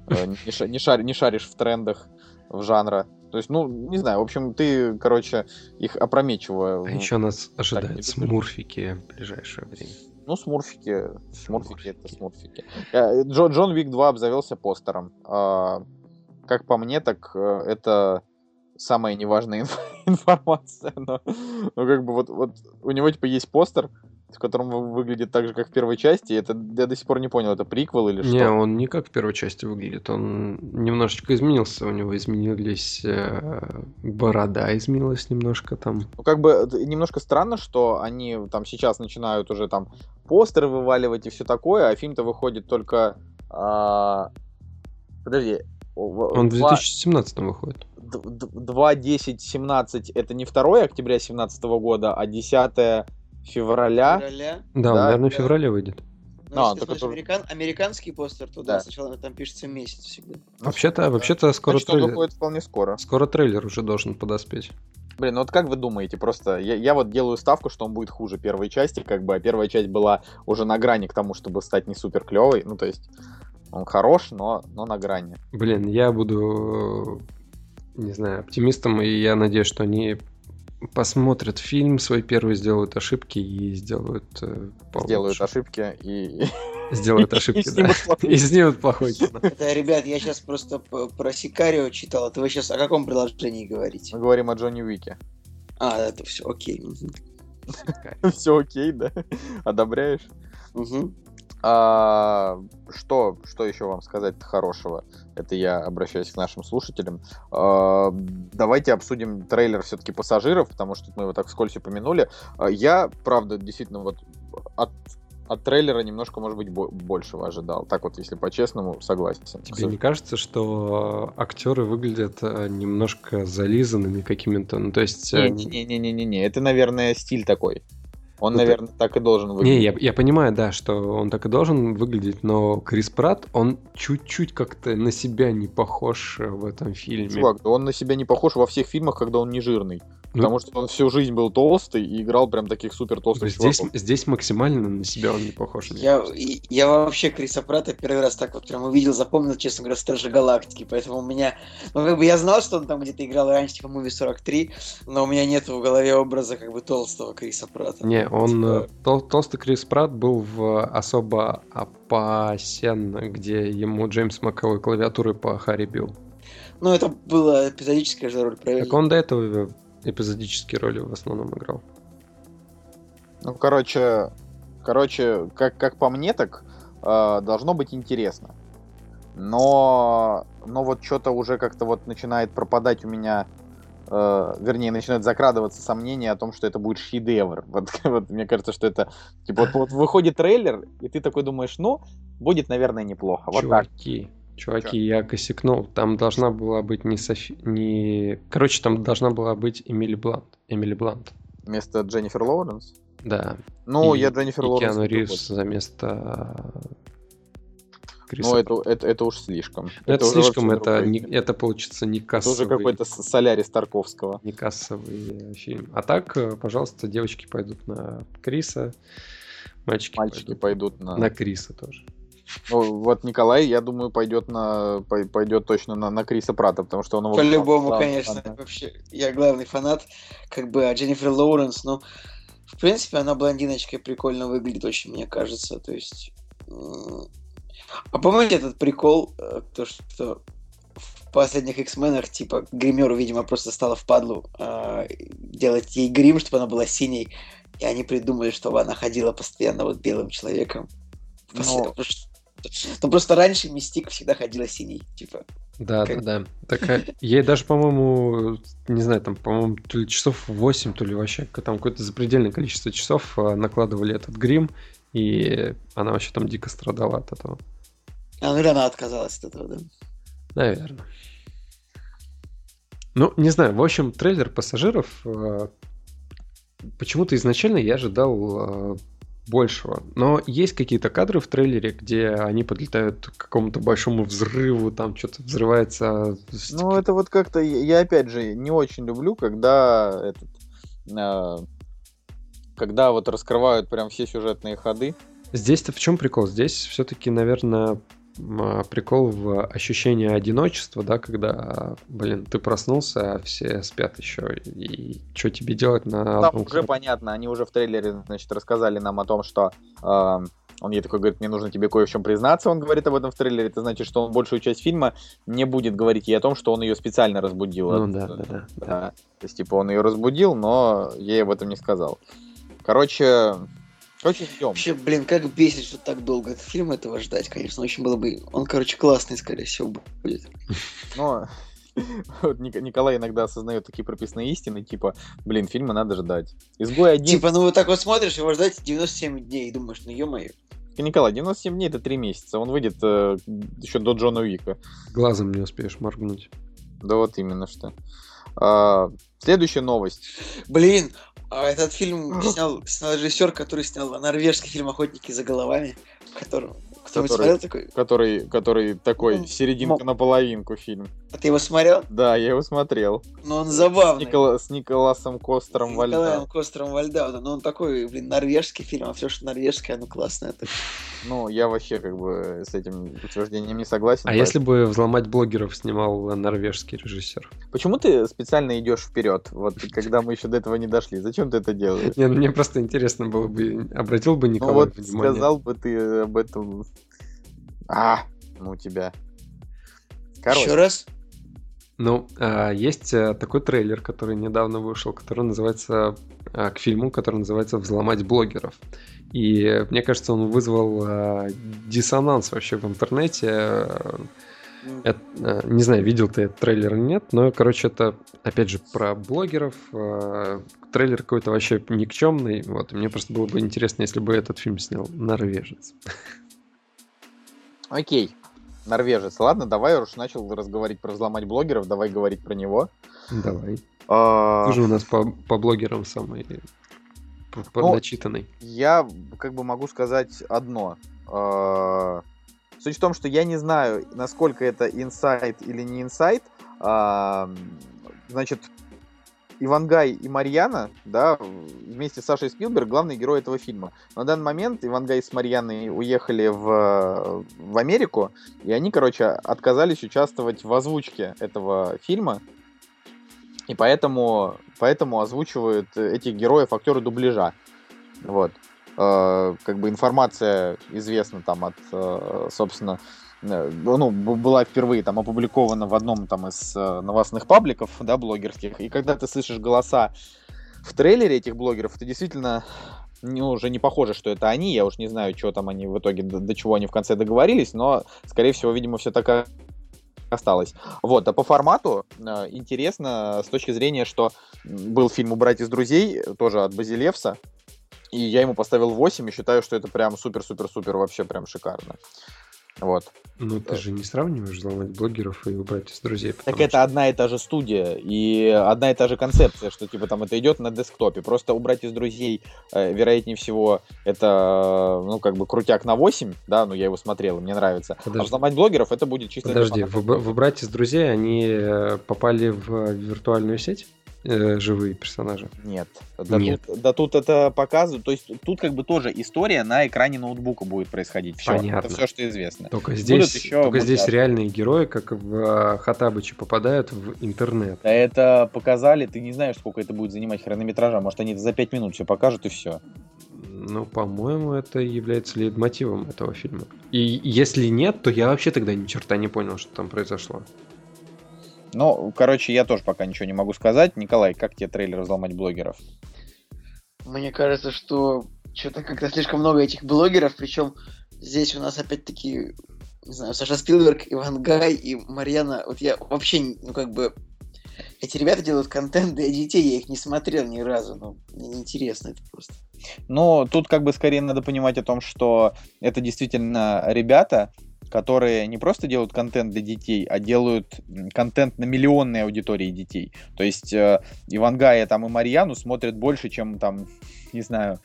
э, не, не шар- не шаришь в трендах в жанра. То есть, ну, не знаю, в общем, ты, короче, их опрометчиво... А еще нас ожидают смурфики в ближайшее время. Ну, смурфики, смурфики это Смурфики. смурфики. Э, Джо- Джон Вик 2 обзавелся постером. А, Как по мне, так э, это самая неважная инф- информация. Но, ну, как бы вот, вот у него типа есть постер, в котором вы- выглядит так же, как в первой части. Это я до сих пор не понял, это приквел или Не, что? он не как в первой части выглядит, он немножечко изменился, у него изменились э, борода, изменилась немножко там. Ну, как бы это немножко странно, что они там сейчас начинают уже там постеры вываливать и все такое, а фильм-то выходит только... а, Подожди. Он в 2017 выходит. 2, 10, 17 это не 2 октября 2017 года, а 10 февраля. Февраля. Да, он, Да, наверное, в да. феврале выйдет. Ну, А, если ты только смотришь тоже- американ- американский постер, то Да. да, сначала там пишется месяц всегда. Вообще-то, вообще-то скоро Значит, трейлер, выходит вполне скоро. скоро трейлер уже должен подоспеть. Блин, ну вот как вы думаете, просто я, я вот делаю ставку, что он будет хуже первой части, как бы, а первая часть была уже на грани к тому, чтобы стать не супер клевой. Ну, то есть, он хорош, но, но на грани. Блин, я буду, не знаю, оптимистом, и я надеюсь, что они посмотрят фильм свой первый, сделают ошибки и сделают э, получше. Делают ошибки и, Сделают ошибки, да. И снимут плохой кино. Это, ребят, я сейчас просто про Сикарио читал. Это вы сейчас о каком приложении говорите? Мы говорим о Джонни Уике. А, это все, окей. Все окей, да? Одобряешь? Мгм. А, что, что еще вам сказать хорошего? Это я обращаюсь к нашим слушателям. А, давайте обсудим трейлер все-таки пассажиров, потому что мы его так вскользь упомянули. А, я, правда, действительно вот от, от трейлера немножко, может быть, бо- большего ожидал. Так вот, если по-честному, согласен. Тебе не кажется, что актеры выглядят э, немножко зализанными какими-то? Ну, то есть... э, Не-не-не-не-не, это, наверное, стиль такой. Он, ты- наверное, так и должен Не, выглядеть. я, я понимаю, да, что он так и должен выглядеть, но Крис Пратт, он чуть-чуть как-то на себя не похож э, в этом фильме. Чувак, да он на себя не похож во всех фильмах, когда он не жирный. Ну, Потому что он всю жизнь был толстый и играл прям таких супер толстых здесь, чуваков. здесь максимально на себя он не похож. Я, я вообще Криса Прата первый раз так вот прям увидел, запомнил, честно говоря, Стражи Галактики, поэтому у меня, ну как бы я знал, что он там где-то играл раньше, типа Муви 43, но у меня нет в голове образа как бы толстого Криса Прата. Не, он Типа- э, тол- толстый Крис Пратт был в особо опасен, где ему Джеймс Макэвой клавиатуры по Харри бил. Ну это была эпизодическая же роль, правильно? Так он до этого эпизодические роли в основном играл. Ну, короче, короче, как, как по мне, так э, должно быть интересно. Но, но вот что-то уже как-то вот начинает пропадать у меня, э, вернее, начинает закрадываться сомнение о том, что это будет шедевр. Вот, вот мне кажется, что это, типа, вот, вот выходит трейлер, и ты такой думаешь, ну, будет, наверное, неплохо. Вот так. Чуваки, Чуваки, я косякнул. Там должна была быть не Софи... не... Короче, там должна была быть Эмили Блант. Эмили Блант. Вместо Дженнифер Лоуренс? Да. Ну, И- я Дженнифер и Лоуренс. Киану Ривз за место Криса Ну, это, это, это уж слишком. Ну, это, уже слишком, это, не, это получится не это уже кассовый, какой-то Солярис Тарковского. не кассовый э, фильм. А так, э, пожалуйста, девочки пойдут на Криса, мальчики, Мальчики пойдут пойдут на... на Криса тоже. Ну, вот Николай, я думаю, пойдет на пой- пойдет точно на, на Криса Прата, потому что он его По-любому, конечно. фанат. Вообще, я главный фанат. Как бы, а Дженнифер Лоуренс, ну, в принципе, она блондиночкой прикольно выглядит очень, мне кажется. То есть... А помните этот прикол, э, то, что в последних X-менах, типа, гримеру, видимо, просто стало впадлу а, делать ей грим, чтобы она была синей, и они придумали, чтобы она ходила постоянно вот белым человеком. После- что- Ну, просто раньше Мистик всегда ходила синий, типа. Да, Как- да, да. Так, э, ей даже, по-моему, не знаю, там, по-моему, то ли часов 8, то ли вообще там какое-то запредельное количество часов э, накладывали этот грим, и она вообще там дико страдала от этого. А, ну или она отказалась от этого, да? Наверное. Ну, не знаю, в общем, трейлер пассажиров э, почему-то изначально я ожидал э, большего. Но есть какие-то кадры в трейлере, где они подлетают к какому-то большому взрыву, там что-то взрывается. Ну, это вот как-то, я опять же не очень люблю, когда этот, э, когда вот раскрывают прям все сюжетные ходы. Здесь-то в чем прикол? Здесь все-таки, наверное, а, прикол в ощущении одиночества, да, когда, блин, ты проснулся, а все спят еще, и что тебе делать на Там одном уже понятно, они уже в трейлере, значит, рассказали нам о том, что э, он ей такой говорит, мне нужно тебе кое в чем признаться, он говорит об этом в трейлере, это значит, что он большую часть фильма не будет говорить ей о том, что он ее специально разбудил. Ну да, да, да, да. Да. То есть, типа, он ее разбудил, но ей об этом не сказал. Короче, очень ждем. Вообще, блин, как бесит, что так долго этот фильм этого ждать, конечно. Очень было бы... Он, короче, классный, скорее всего, будет. Но вот Ник- Николай иногда осознает такие прописные истины, типа, блин, фильмы надо ждать. Изгой один. Типа, ну вот так вот смотришь, его ждать 97 дней, и думаешь, ну ё-моё. Николай, 97 дней это 3 месяца. Он выйдет э, еще до Джона Уика. Глазом не успеешь моргнуть. Да вот именно что. А, следующая новость. Блин, этот фильм снял, снял режиссер, который снял норвежский фильм «Охотники за головами», который... Который- смотрел такой? Который, который такой Ну, серединка на половинку фильм. А ты его смотрел? Да, я его смотрел. Ну, он С, забавный. Никола- с Николасом С Костером Николаем Вальдау. Костером Вальдау, ну он такой, блин, норвежский фильм, а все, что норвежское, оно классное. Это- Ну, я вообще как бы с этим утверждением не согласен. А если бы взломать блогеров снимал норвежский режиссер? Почему ты специально идешь вперед, вот когда мы еще до этого не дошли? Зачем ты это делаешь? Не, ну, мне просто интересно было бы, обратил бы Ну Николай вот внимание. сказал бы ты об этом. А, ну тебя. Еще Короче, раз? Ну, а, есть э, такой трейлер, который недавно вышел, который называется а, к фильму, который называется «Взломать блогеров». И мне кажется, он вызвал а, диссонанс вообще в интернете. Это, э, не знаю, видел ты этот трейлер или нет, но, короче, это, опять же, про блогеров. Трейлер какой-то вообще никчемный. Вот, и мне просто было бы интересно, если бы этот фильм снял норвежец. окей. Норвежец. Ладно, давай уж начал разговаривать про взломать блогеров, давай говорить про него. Давай. А, Ты же у нас по, по блогерам самый по- Ну, начитанный. Я как бы могу сказать одно. А, Суть в том, что я не знаю, насколько это инсайт или не инсайт. А, Значит, Ивангай и Марьяна, да, вместе с Сашей Спилберг главные герои этого фильма. На данный момент Ивангай с Марьяной уехали в, в Америку, и они, короче, отказались участвовать в озвучке этого фильма. И поэтому, поэтому озвучивают этих героев актеры дубляжа. Вот. Э, как бы информация известна там от, э, собственно, ну, б- была впервые там опубликована в одном там из э, новостных пабликов, да, блогерских. И когда ты слышишь голоса в трейлере этих блогеров, это действительно ну, уже не похоже, что это они. Я уж не знаю, что там они в итоге, до, до чего они в конце договорились, но, скорее всего, видимо, все так осталось. Вот, а по формату э, интересно с точки зрения, что был фильм «Убрать из друзей», тоже от Базилевса, и я ему поставил 8 и считаю, что это прям супер-супер-супер вообще прям шикарно. Вот. Ну, ты же не сравниваешь взломать блогеров и убрать из друзей. Так это что- одна и та же студия и одна и та же концепция, что типа там это идет на десктопе. Просто убрать из друзей, э, вероятнее всего, это, э, ну, как бы крутяк на 8, да, ну, я его смотрел, и мне нравится. А Подожди. взломать блогеров это будет чисто... Подожди, выбрать из друзей, они э, попали в виртуальную сеть? Э, живые персонажи? Нет. Да, Нет. Тут, да тут это показывают, то есть тут как бы тоже история на экране ноутбука будет происходить. Все, Понятно. это все, что известно. Только Будут здесь, еще только здесь реальные герои, как в э, Хатабыче, попадают в интернет. Да это показали, ты не знаешь, сколько это будет занимать хронометража. Может, они за 5 минут все покажут и все. Ну, по-моему, это является лейтмотивом этого фильма. И если нет, то я вообще тогда ни черта не понял, что там произошло. Ну, короче, я тоже пока ничего не могу сказать. Николай, как тебе трейлер взломать блогеров? Мне кажется, что что-то как-то слишком много этих блогеров, причем здесь у нас опять-таки, не знаю, Саша Спилберг, Иван Гай и Марьяна. Вот я вообще, ну как бы, эти ребята делают контент для детей, я их не смотрел ни разу, ну, мне неинтересно это просто. Но тут как бы скорее надо понимать о том, что это действительно ребята, которые не просто делают контент для детей, а делают контент на миллионной аудитории детей. То есть э, Ивангая там и Марьяну смотрят больше, чем там, не знаю,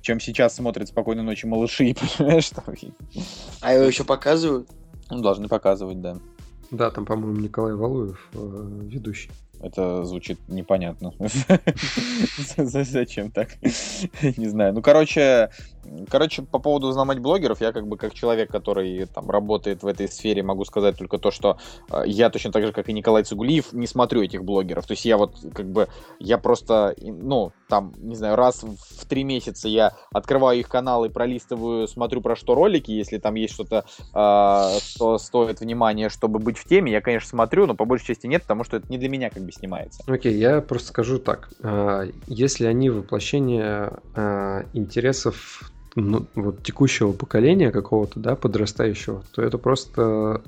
чем сейчас смотрят «Спокойной ночи, малыши», понимаешь? Там, А его еще показывают? ну, должны показывать, да. Да, там, по-моему, Николай Валуев э, ведущий. Это звучит непонятно. За- Зачем так? Не знаю. Ну, короче, короче, по поводу взломать блогеров, я как бы как человек, который там работает в этой сфере, могу сказать только то, что э, я точно так же, как и Николай Цигулиев, не смотрю этих блогеров. То есть я вот как бы, я просто, и, ну, там, не знаю, раз в три месяца я открываю их каналы, пролистываю, смотрю про что ролики, если там есть что-то, э, что стоит внимания, чтобы быть в теме, я, конечно, смотрю, но по большей части нет, потому что это не для меня как бы снимается. Окей, я просто скажу так. А, Если они воплощение а, интересов ну, вот, текущего поколения какого-то, да, подрастающего, то это просто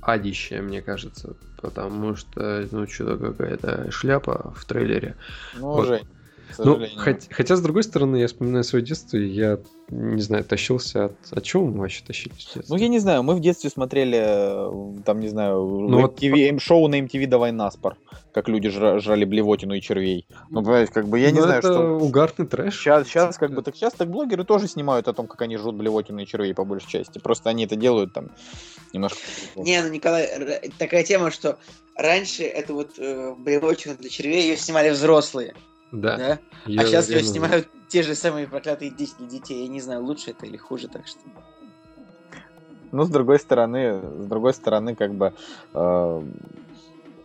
адище, мне кажется. Потому что, ну, что-то какая-то шляпа в трейлере. Ну, Вот. Жень, Ну, сожалению. хот- хотя, с другой стороны, я вспоминаю свое детство, и я, не знаю, тащился от... От чего мы вообще тащились в детстве? Ну, я не знаю, мы в детстве смотрели, э, там, не знаю, Ну, вот- MTV, шоу на MTV «Давай наспор», как люди жра- жрали блевотину и червей. Ну, понимаете, как бы я не Ну, знаю, это что... угарный трэш. Сейчас, сейчас как бы так сейчас так блогеры тоже снимают о том, как они жрут блевотину и червей по большей части. Просто они это делают там немножко. Не, ну, Николай, такая тема, что раньше эту вот э, блевотину для червей ее снимали взрослые, Да. да? я а сейчас ее снимают те же самые проклятые дети для детей. Я не знаю, лучше это или хуже, так что... Ну, с другой стороны, с другой стороны, как бы э,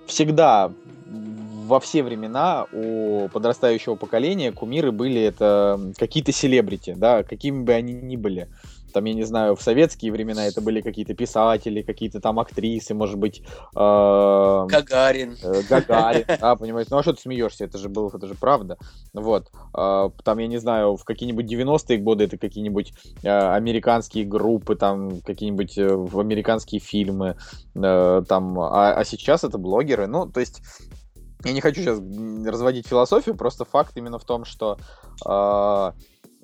всегда во все времена у подрастающего поколения кумиры были это какие-то селебрити, да, какими бы они ни были. Там, я не знаю, в советские времена это были какие-то писатели, какие-то там актрисы, может быть, э, Гагарин. э, Гагарин, да, понимаете, ну а что ты смеешься, это же было, это же правда, вот, А, там, я не знаю, в какие-нибудь 90-е годы это какие-нибудь э, американские группы, там, какие-нибудь э, американские фильмы, э, там, а, а сейчас это блогеры, ну, то есть, я не хочу сейчас разводить философию, просто факт именно в том, что э,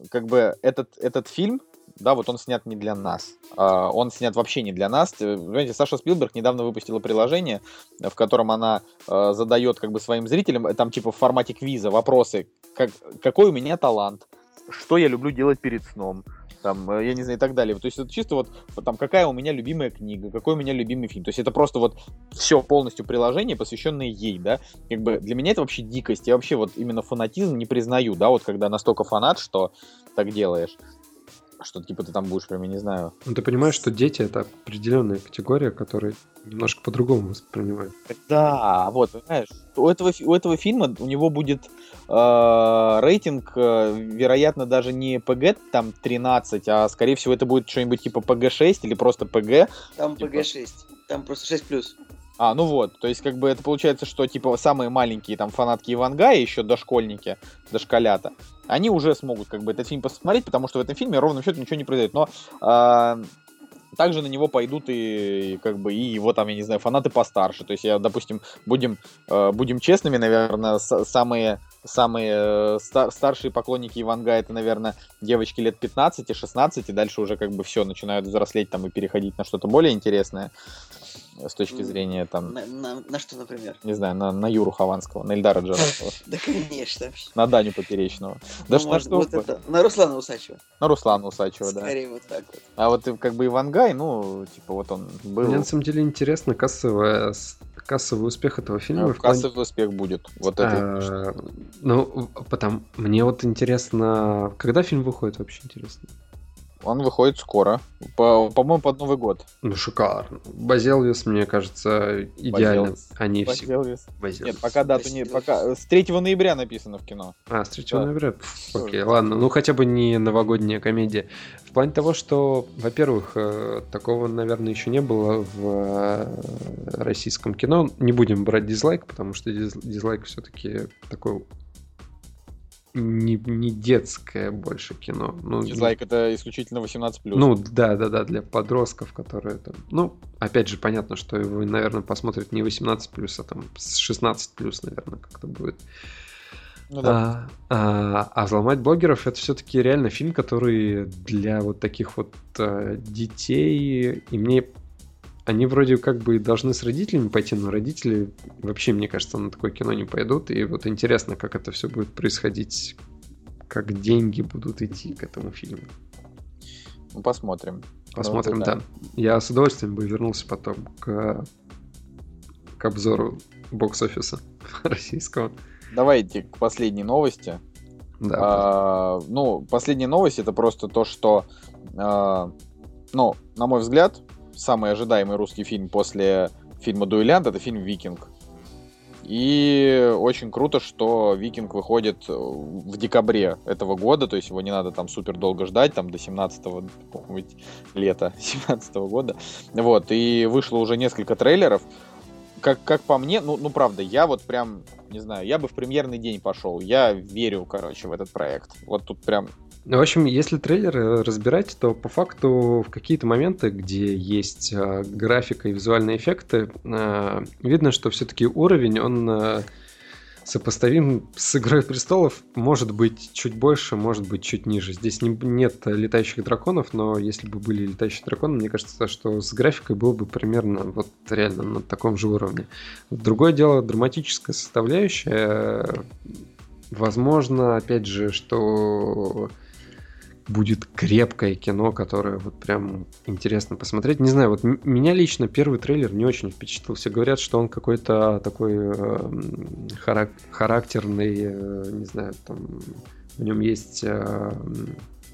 как бы этот, этот фильм, да, вот он снят не для нас. А, Он снят вообще не для нас. Понимаете, Саша Спилберг недавно выпустила приложение, в котором она э, задает как бы своим зрителям, э, там типа в формате квиза вопросы, как, какой у меня талант, что я люблю делать перед сном, там, э, я не знаю, и так далее. То есть это чисто вот там, какая у меня любимая книга, какой у меня любимый фильм. То есть это просто вот все полностью приложение, посвященное ей, да. Как бы для меня это вообще дикость. Я вообще вот именно фанатизм не признаю, да, вот когда настолько фанат, что так делаешь. Что типа ты там будешь прям, я не знаю. Ну, ты понимаешь, что дети это определенная категория, которая немножко по-другому воспринимают. Да, вот, понимаешь, у этого, у этого фильма у него будет э, рейтинг, э, вероятно, даже не PG там 13, а скорее всего это будет что-нибудь типа PG-6 или просто PG. Там Типа. ПГ-6. Там просто 6 плюс. А, ну вот, то есть как бы это получается, что типа самые маленькие там фанатки Ивангая, еще дошкольники, дошколята, они уже смогут как бы этот фильм посмотреть, потому что в этом фильме ровным счетом ничего не произойдет. Но а, также на него пойдут и как бы и его там, я не знаю, фанаты постарше. То есть я, допустим, будем, э, будем честными, наверное, с- самые самые э, ста- старшие поклонники Иванга это, наверное, девочки лет 15-16, и дальше уже как бы все, начинают взрослеть там и переходить на что-то более интересное с точки зрения там, На, на- на что, например? не знаю, на, на Юру Хованского, на Ильдара Джарахова, Да, конечно. на Даню Поперечного. Ну, Да что, может, что это, на Руслана Усачева. На Руслана Усачева, да. Скорее вот так вот. А вот как бы Ивангай, ну, типа вот он был... Мне на самом деле интересно кассовая, кассовый успех этого фильма. э, в плане- Кассовый успех будет. Вот это. А, Ну, потому мне вот интересно, когда фильм выходит вообще интересно? Он выходит скоро. По- По-моему, под Новый год. Ну, шикарно. Базелвис, мне кажется, идеально. Базелвис. Они все... Базелвис. Базелвис. Нет, пока дату не... Пока... С 3 ноября написано в кино. А, с 3 Да. ноября? Всё. Окей, ладно. Ну, хотя бы не новогодняя комедия. В плане того, что, во-первых, э, такого, наверное, еще не было в э, российском кино. Не будем брать дизлайк, потому что диз- дизлайк все-таки такой не, не детское больше кино. Ну, Дизлайк это исключительно 18+. Ну, да, да, да, для подростков, которые там. Ну, опять же, понятно, что его, наверное, посмотрят не 18 а там с 16 наверное, как-то будет. Ну да. А, а, а взломать блогеров это все-таки реально фильм, который для вот таких вот э, детей, и мне они вроде как бы должны с родителями пойти, но родители вообще, мне кажется, на такое кино не пойдут. И вот интересно, как это все будет происходить, как деньги будут идти к этому фильму. Ну, посмотрим. Посмотрим, Ну, да. это Я с удовольствием бы вернулся потом к, к обзору бокс-офиса российского. Давайте к последней новости. Да. А, ну, последняя новость это просто то, что, а, ну, на мой взгляд, самый ожидаемый русский фильм после фильма «Дуэлянт» это фильм «Викинг». И очень круто, что «Викинг» выходит э, в декабре этого года, то есть его не надо там супер долго ждать, там до 17-го какого-нибудь лета 17 года. Вот, и вышло уже несколько трейлеров. Как, как по мне, ну, ну правда, я вот прям, не знаю, я бы в премьерный день пошел. Я верю, короче, в этот проект. Вот тут прям В общем, если трейлер э, разбирать, то по факту в какие-то моменты, где есть э, графика и визуальные эффекты, э, видно, что все-таки уровень, он сопоставим с «Игрой престолов», может быть чуть больше, может быть чуть ниже. Здесь не- нет летающих драконов, но если бы были летающие драконы, мне кажется, что с графикой было бы примерно вот реально на таком же уровне. Другое дело, драматическая составляющая. Возможно, опять же, что будет крепкое кино, которое вот прям интересно посмотреть. Не знаю, вот меня лично первый трейлер не очень впечатлил. Все говорят, что он какой-то такой э, харак- характерный, э, не знаю, там в нем есть э,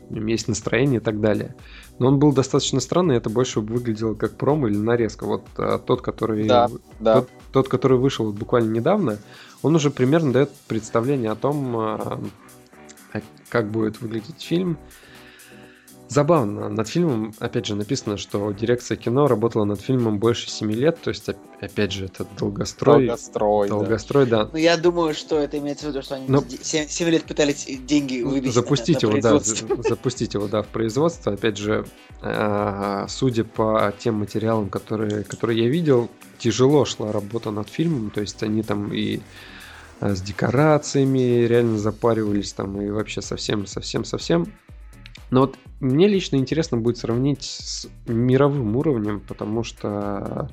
в нем есть настроение и так далее. Но он был достаточно странный, это больше выглядело как промо или нарезка. Вот э, тот, который Да, да. тот, тот, который вышел буквально недавно, он уже примерно дает представление о том, а, а, как будет выглядеть фильм. Забавно, над фильмом, опять же, написано, что дирекция кино работала над фильмом больше 7 лет, то есть, оп- опять же, это долгострой. Долгострой, да. Долгострой, да. Ну, я думаю, что это имеется в виду, что они Ну, 7, лет пытались деньги выбить Запустить на, на его, да, запустить его, да, в производство. Опять же, а, судя по тем материалам, которые, которые я видел, тяжело шла работа над фильмом, то есть они там и а, с декорациями реально запаривались там и вообще совсем, совсем, совсем. Но вот мне лично интересно будет сравнить с мировым уровнем, потому что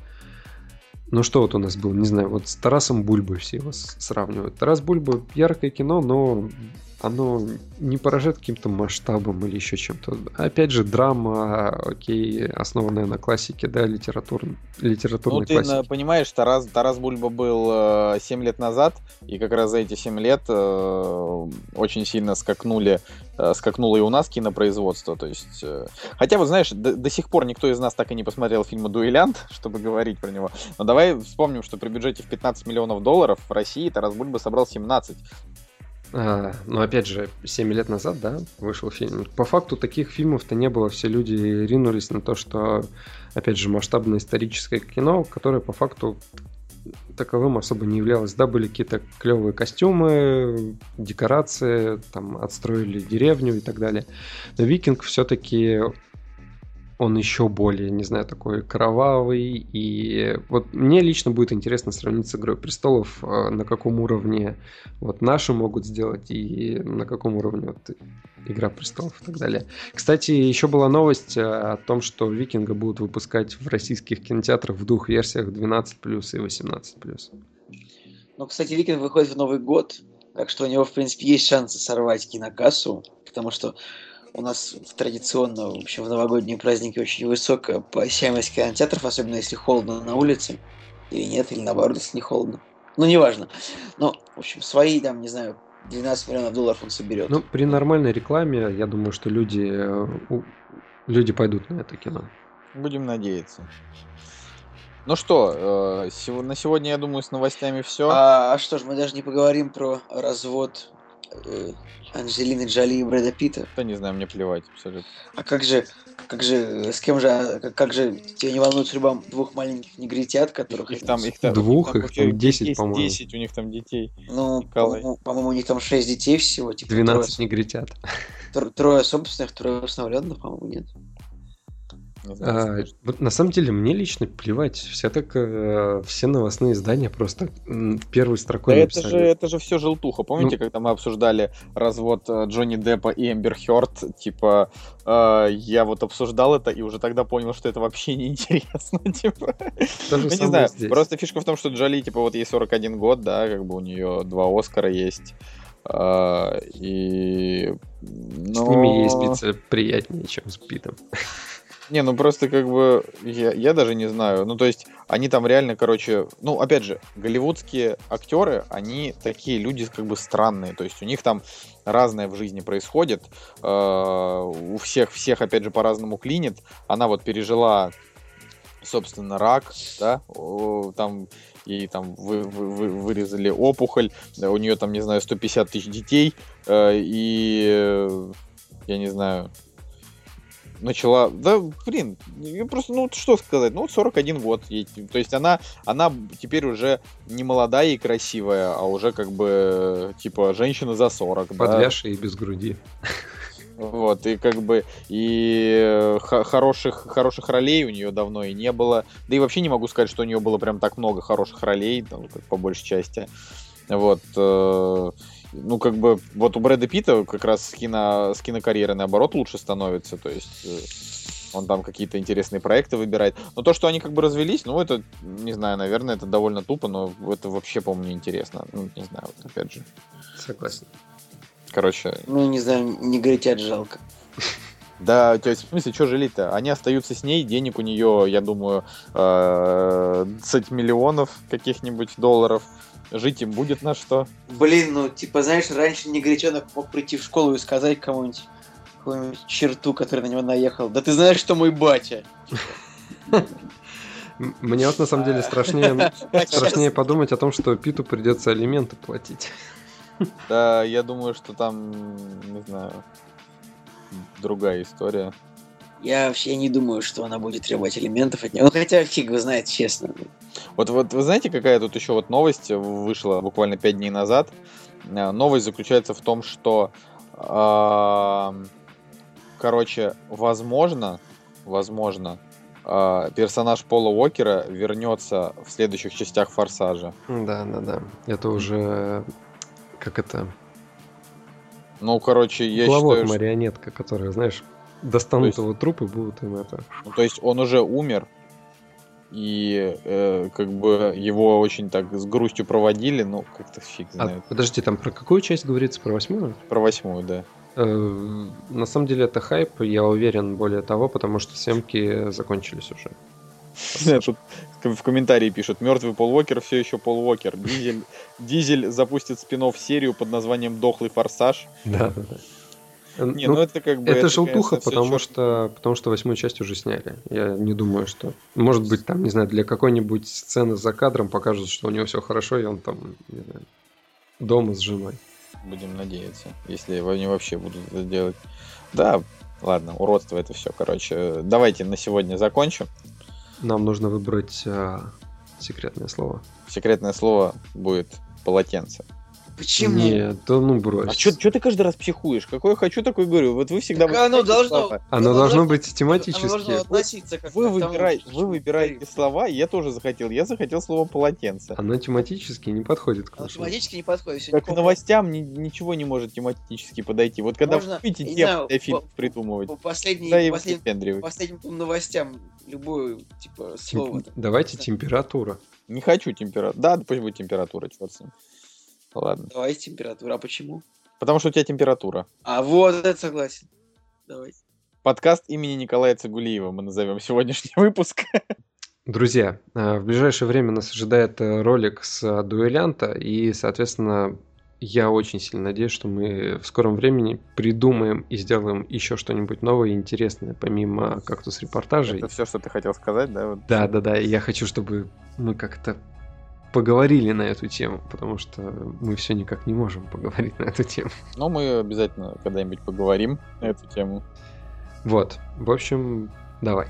ну что вот у нас было, не знаю, вот с Тарасом Бульбой все его сравнивают. Тарас Бульба яркое кино, но оно не поражает каким-то масштабом или еще чем-то. Опять же, драма, окей, основанная на классике, да, литератур... литературной Ну, ты классике. на- понимаешь, Тарас, Тарас Бульба был 7 лет назад, и как раз за эти 7 лет э, очень сильно скакнули, э, скакнуло и у нас кинопроизводство. То есть, э, хотя, вот знаешь, до, до сих пор никто из нас так и не посмотрел фильма «Дуэлянт», чтобы говорить про него. Но давай вспомним, что при бюджете в 15 миллионов долларов в России Тарас Бульба собрал 17. А, ну, опять же, 7 лет назад, да, вышел фильм. По факту таких фильмов-то не было. Все люди ринулись на то, что, опять же, масштабное историческое кино, которое по факту таковым особо не являлось. Да, были какие-то клевые костюмы, декорации, там отстроили деревню и так далее. Но Викинг все-таки он еще более, не знаю, такой кровавый. И вот мне лично будет интересно сравнить с Игрой Престолов, э, на каком уровне вот наши могут сделать и на каком уровне вот Игра Престолов и так далее. Кстати, еще была новость э, о том, что Викинга будут выпускать в российских кинотеатрах в двух версиях 12 плюс и 18 плюс. Ну, кстати, Викинг выходит в Новый год, так что у него, в принципе, есть шансы сорвать кинокассу, потому что у нас традиционно, в общем, в новогодние праздники очень высокая посещаемость кинотеатров, особенно если холодно на улице, или нет, или наоборот, если не холодно. Ну, неважно. Но, в общем, свои, там, не знаю, 12 миллионов долларов он соберет. Ну, при нормальной рекламе, я думаю, что люди, э, люди пойдут на это кино. Будем надеяться. Ну что, э, на сегодня, я думаю, с новостями все. А, а что ж, мы даже не поговорим про развод э, Анджелины Джоли и Брэда Питта. Да не знаю, мне плевать абсолютно. А как же, как же, с кем же, как, как же тебя не волнует судьба двух маленьких негритят, которых... Их там, их там, Двух, их там 10, по-моему. 10 у них там детей. Ну, по-моему, по-моему, у них там 6 детей всего. Типа, 12 трое, негритят. Трое собственных, трое установленных, по-моему, нет. А, вот на самом деле мне лично плевать. Все так э, все новостные издания просто первой строкой да написали. это же это же все желтуха. Помните, ну, когда мы обсуждали развод э, Джонни Деппа и Эмбер Хёрд, типа э, я вот обсуждал это и уже тогда понял, что это вообще не интересно, типа. ну не знаю. Здесь. Просто фишка в том, что Джоли типа вот ей 41 год, да, как бы у нее два Оскара есть. Uh, и... Но... С ними ей спиться приятнее, чем с Питом. Не, ну просто как бы я, я даже не знаю. Ну, то есть, они там реально, короче, ну, опять же, голливудские актеры, они такие люди как бы странные. То есть, у них там разное в жизни происходит. Э, у всех, всех, опять же, по-разному клинит. Она вот пережила, собственно, рак, да, там и там вы, вы, вы, вырезали опухоль, у нее там, не знаю, 150 тысяч детей, э, и э, я не знаю, начала... Да, блин, просто, ну, что сказать, ну, 41 год. Ей, то есть она, она теперь уже не молодая и красивая, а уже как бы, типа, женщина за 40. Подвязшая да? и без груди. Вот, и как бы, и хороших, хороших ролей у нее давно и не было. Да и вообще не могу сказать, что у нее было прям так много хороших ролей, там, по большей части. Вот. Ну, как бы, вот у Брэда Питта как раз с, кино, с кинокарьерой, наоборот, лучше становится, то есть э, он там какие-то интересные проекты выбирает. Но то, что они как бы развелись, ну, это, не знаю, наверное, это довольно тупо, но это вообще, по-моему, неинтересно. Ну, не знаю, вот опять же. Согласен. Короче... Ну, не знаю, не горячат жалко. Да, то есть, в смысле, что жалеть-то? Они остаются с ней, денег у нее, я думаю, 20 э, миллионов каких-нибудь долларов жить им будет на что. Блин, ну, типа, знаешь, раньше негритенок мог прийти в школу и сказать кому-нибудь какую-нибудь черту, которая на него наехал. Да ты знаешь, что мой батя. Мне вот на самом деле страшнее, страшнее подумать о том, что Питу придется алименты платить. Да, я думаю, что там, не знаю, другая история. Я вообще не думаю, что она будет требовать элементов от него. Ну, хотя фиг вы знает, честно. Вот, вот вы знаете, какая тут еще вот новость вышла буквально 5 дней назад? Э, новость заключается в том, что, э, короче, возможно, возможно, э, персонаж Пола Уокера вернется в следующих частях Форсажа. Да, да, да. Это уже как это. Ну, короче, я Главок считаю, марионетка, которая, знаешь, достанут есть, его труп и будут им это. Ну, то есть он уже умер, и э, как бы его очень так с грустью проводили, ну, как-то фиг а, знает. А, подожди, там про какую часть говорится? Про восьмую? Про восьмую, да. Э, на самом деле это хайп, я уверен, более того, потому что съемки закончились уже. Тут в комментарии пишут, мертвый Пол Уокер все еще Пол Уокер. Дизель, Дизель запустит спин серию под названием Дохлый форсаж. Да, да, да. Не, ну, ну это как бы... Это, это желтуха, потому что, потому что восьмую часть уже сняли. Я не думаю, что... Может быть, там, не знаю, для какой-нибудь сцены за кадром покажут, что у него все хорошо, и он там, не знаю, дома с женой. Будем надеяться, если они вообще будут это делать. Да, ладно, уродство это все, короче. Давайте на сегодня закончим. Нам нужно выбрать а, секретное слово. Секретное слово будет полотенце. Почему? Нет, да ну брось. А что ты каждый раз психуешь? Какое хочу, такое говорю. Вот вы всегда... Так оно должно- слова. Оно Оно должно быть Оно тематически. должно относиться как Вы, выбирай- вы выбираете слова, и я тоже захотел. Я захотел слово полотенце. Оно тематически не подходит к Оно тематически не подходит. Как к никакого- новостям ни- ничего не может тематически подойти. Вот когда Можно, вы не тему знаю, для фильмов по- придумывать, По да последним, последним там новостям любое, типа, слово. там. Давайте температура. Не хочу температуру. Да, да пусть будет температура, черт с ним. Ладно. Давайте температура. А почему? Потому что у тебя температура. А вот это согласен. Давайте. Подкаст имени Николая Цигулиева мы назовем сегодняшний выпуск. Друзья, э, в ближайшее время нас ожидает э, ролик с э, дуэлянта, и, соответственно, я очень сильно надеюсь, что мы в скором времени придумаем и сделаем еще что-нибудь новое и интересное, помимо кактус-репортажей. Это все, что ты хотел сказать, да? Вот. Да, да, да. Я хочу, чтобы мы как-то поговорили на эту тему, потому что мы все никак не можем поговорить на эту тему. Но мы обязательно когда-нибудь поговорим на эту тему. Вот. В общем, давай.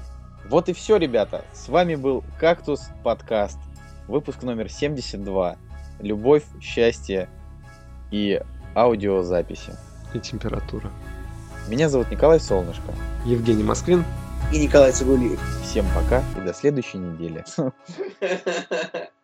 Вот и все, ребята. С вами был Кактус подкаст. Выпуск номер 72. Любовь, счастье и аудиозаписи. И температура. Меня зовут Николай Солнышко. Евгений Москвин. И Николай Цигулиев. Всем пока и до следующей недели.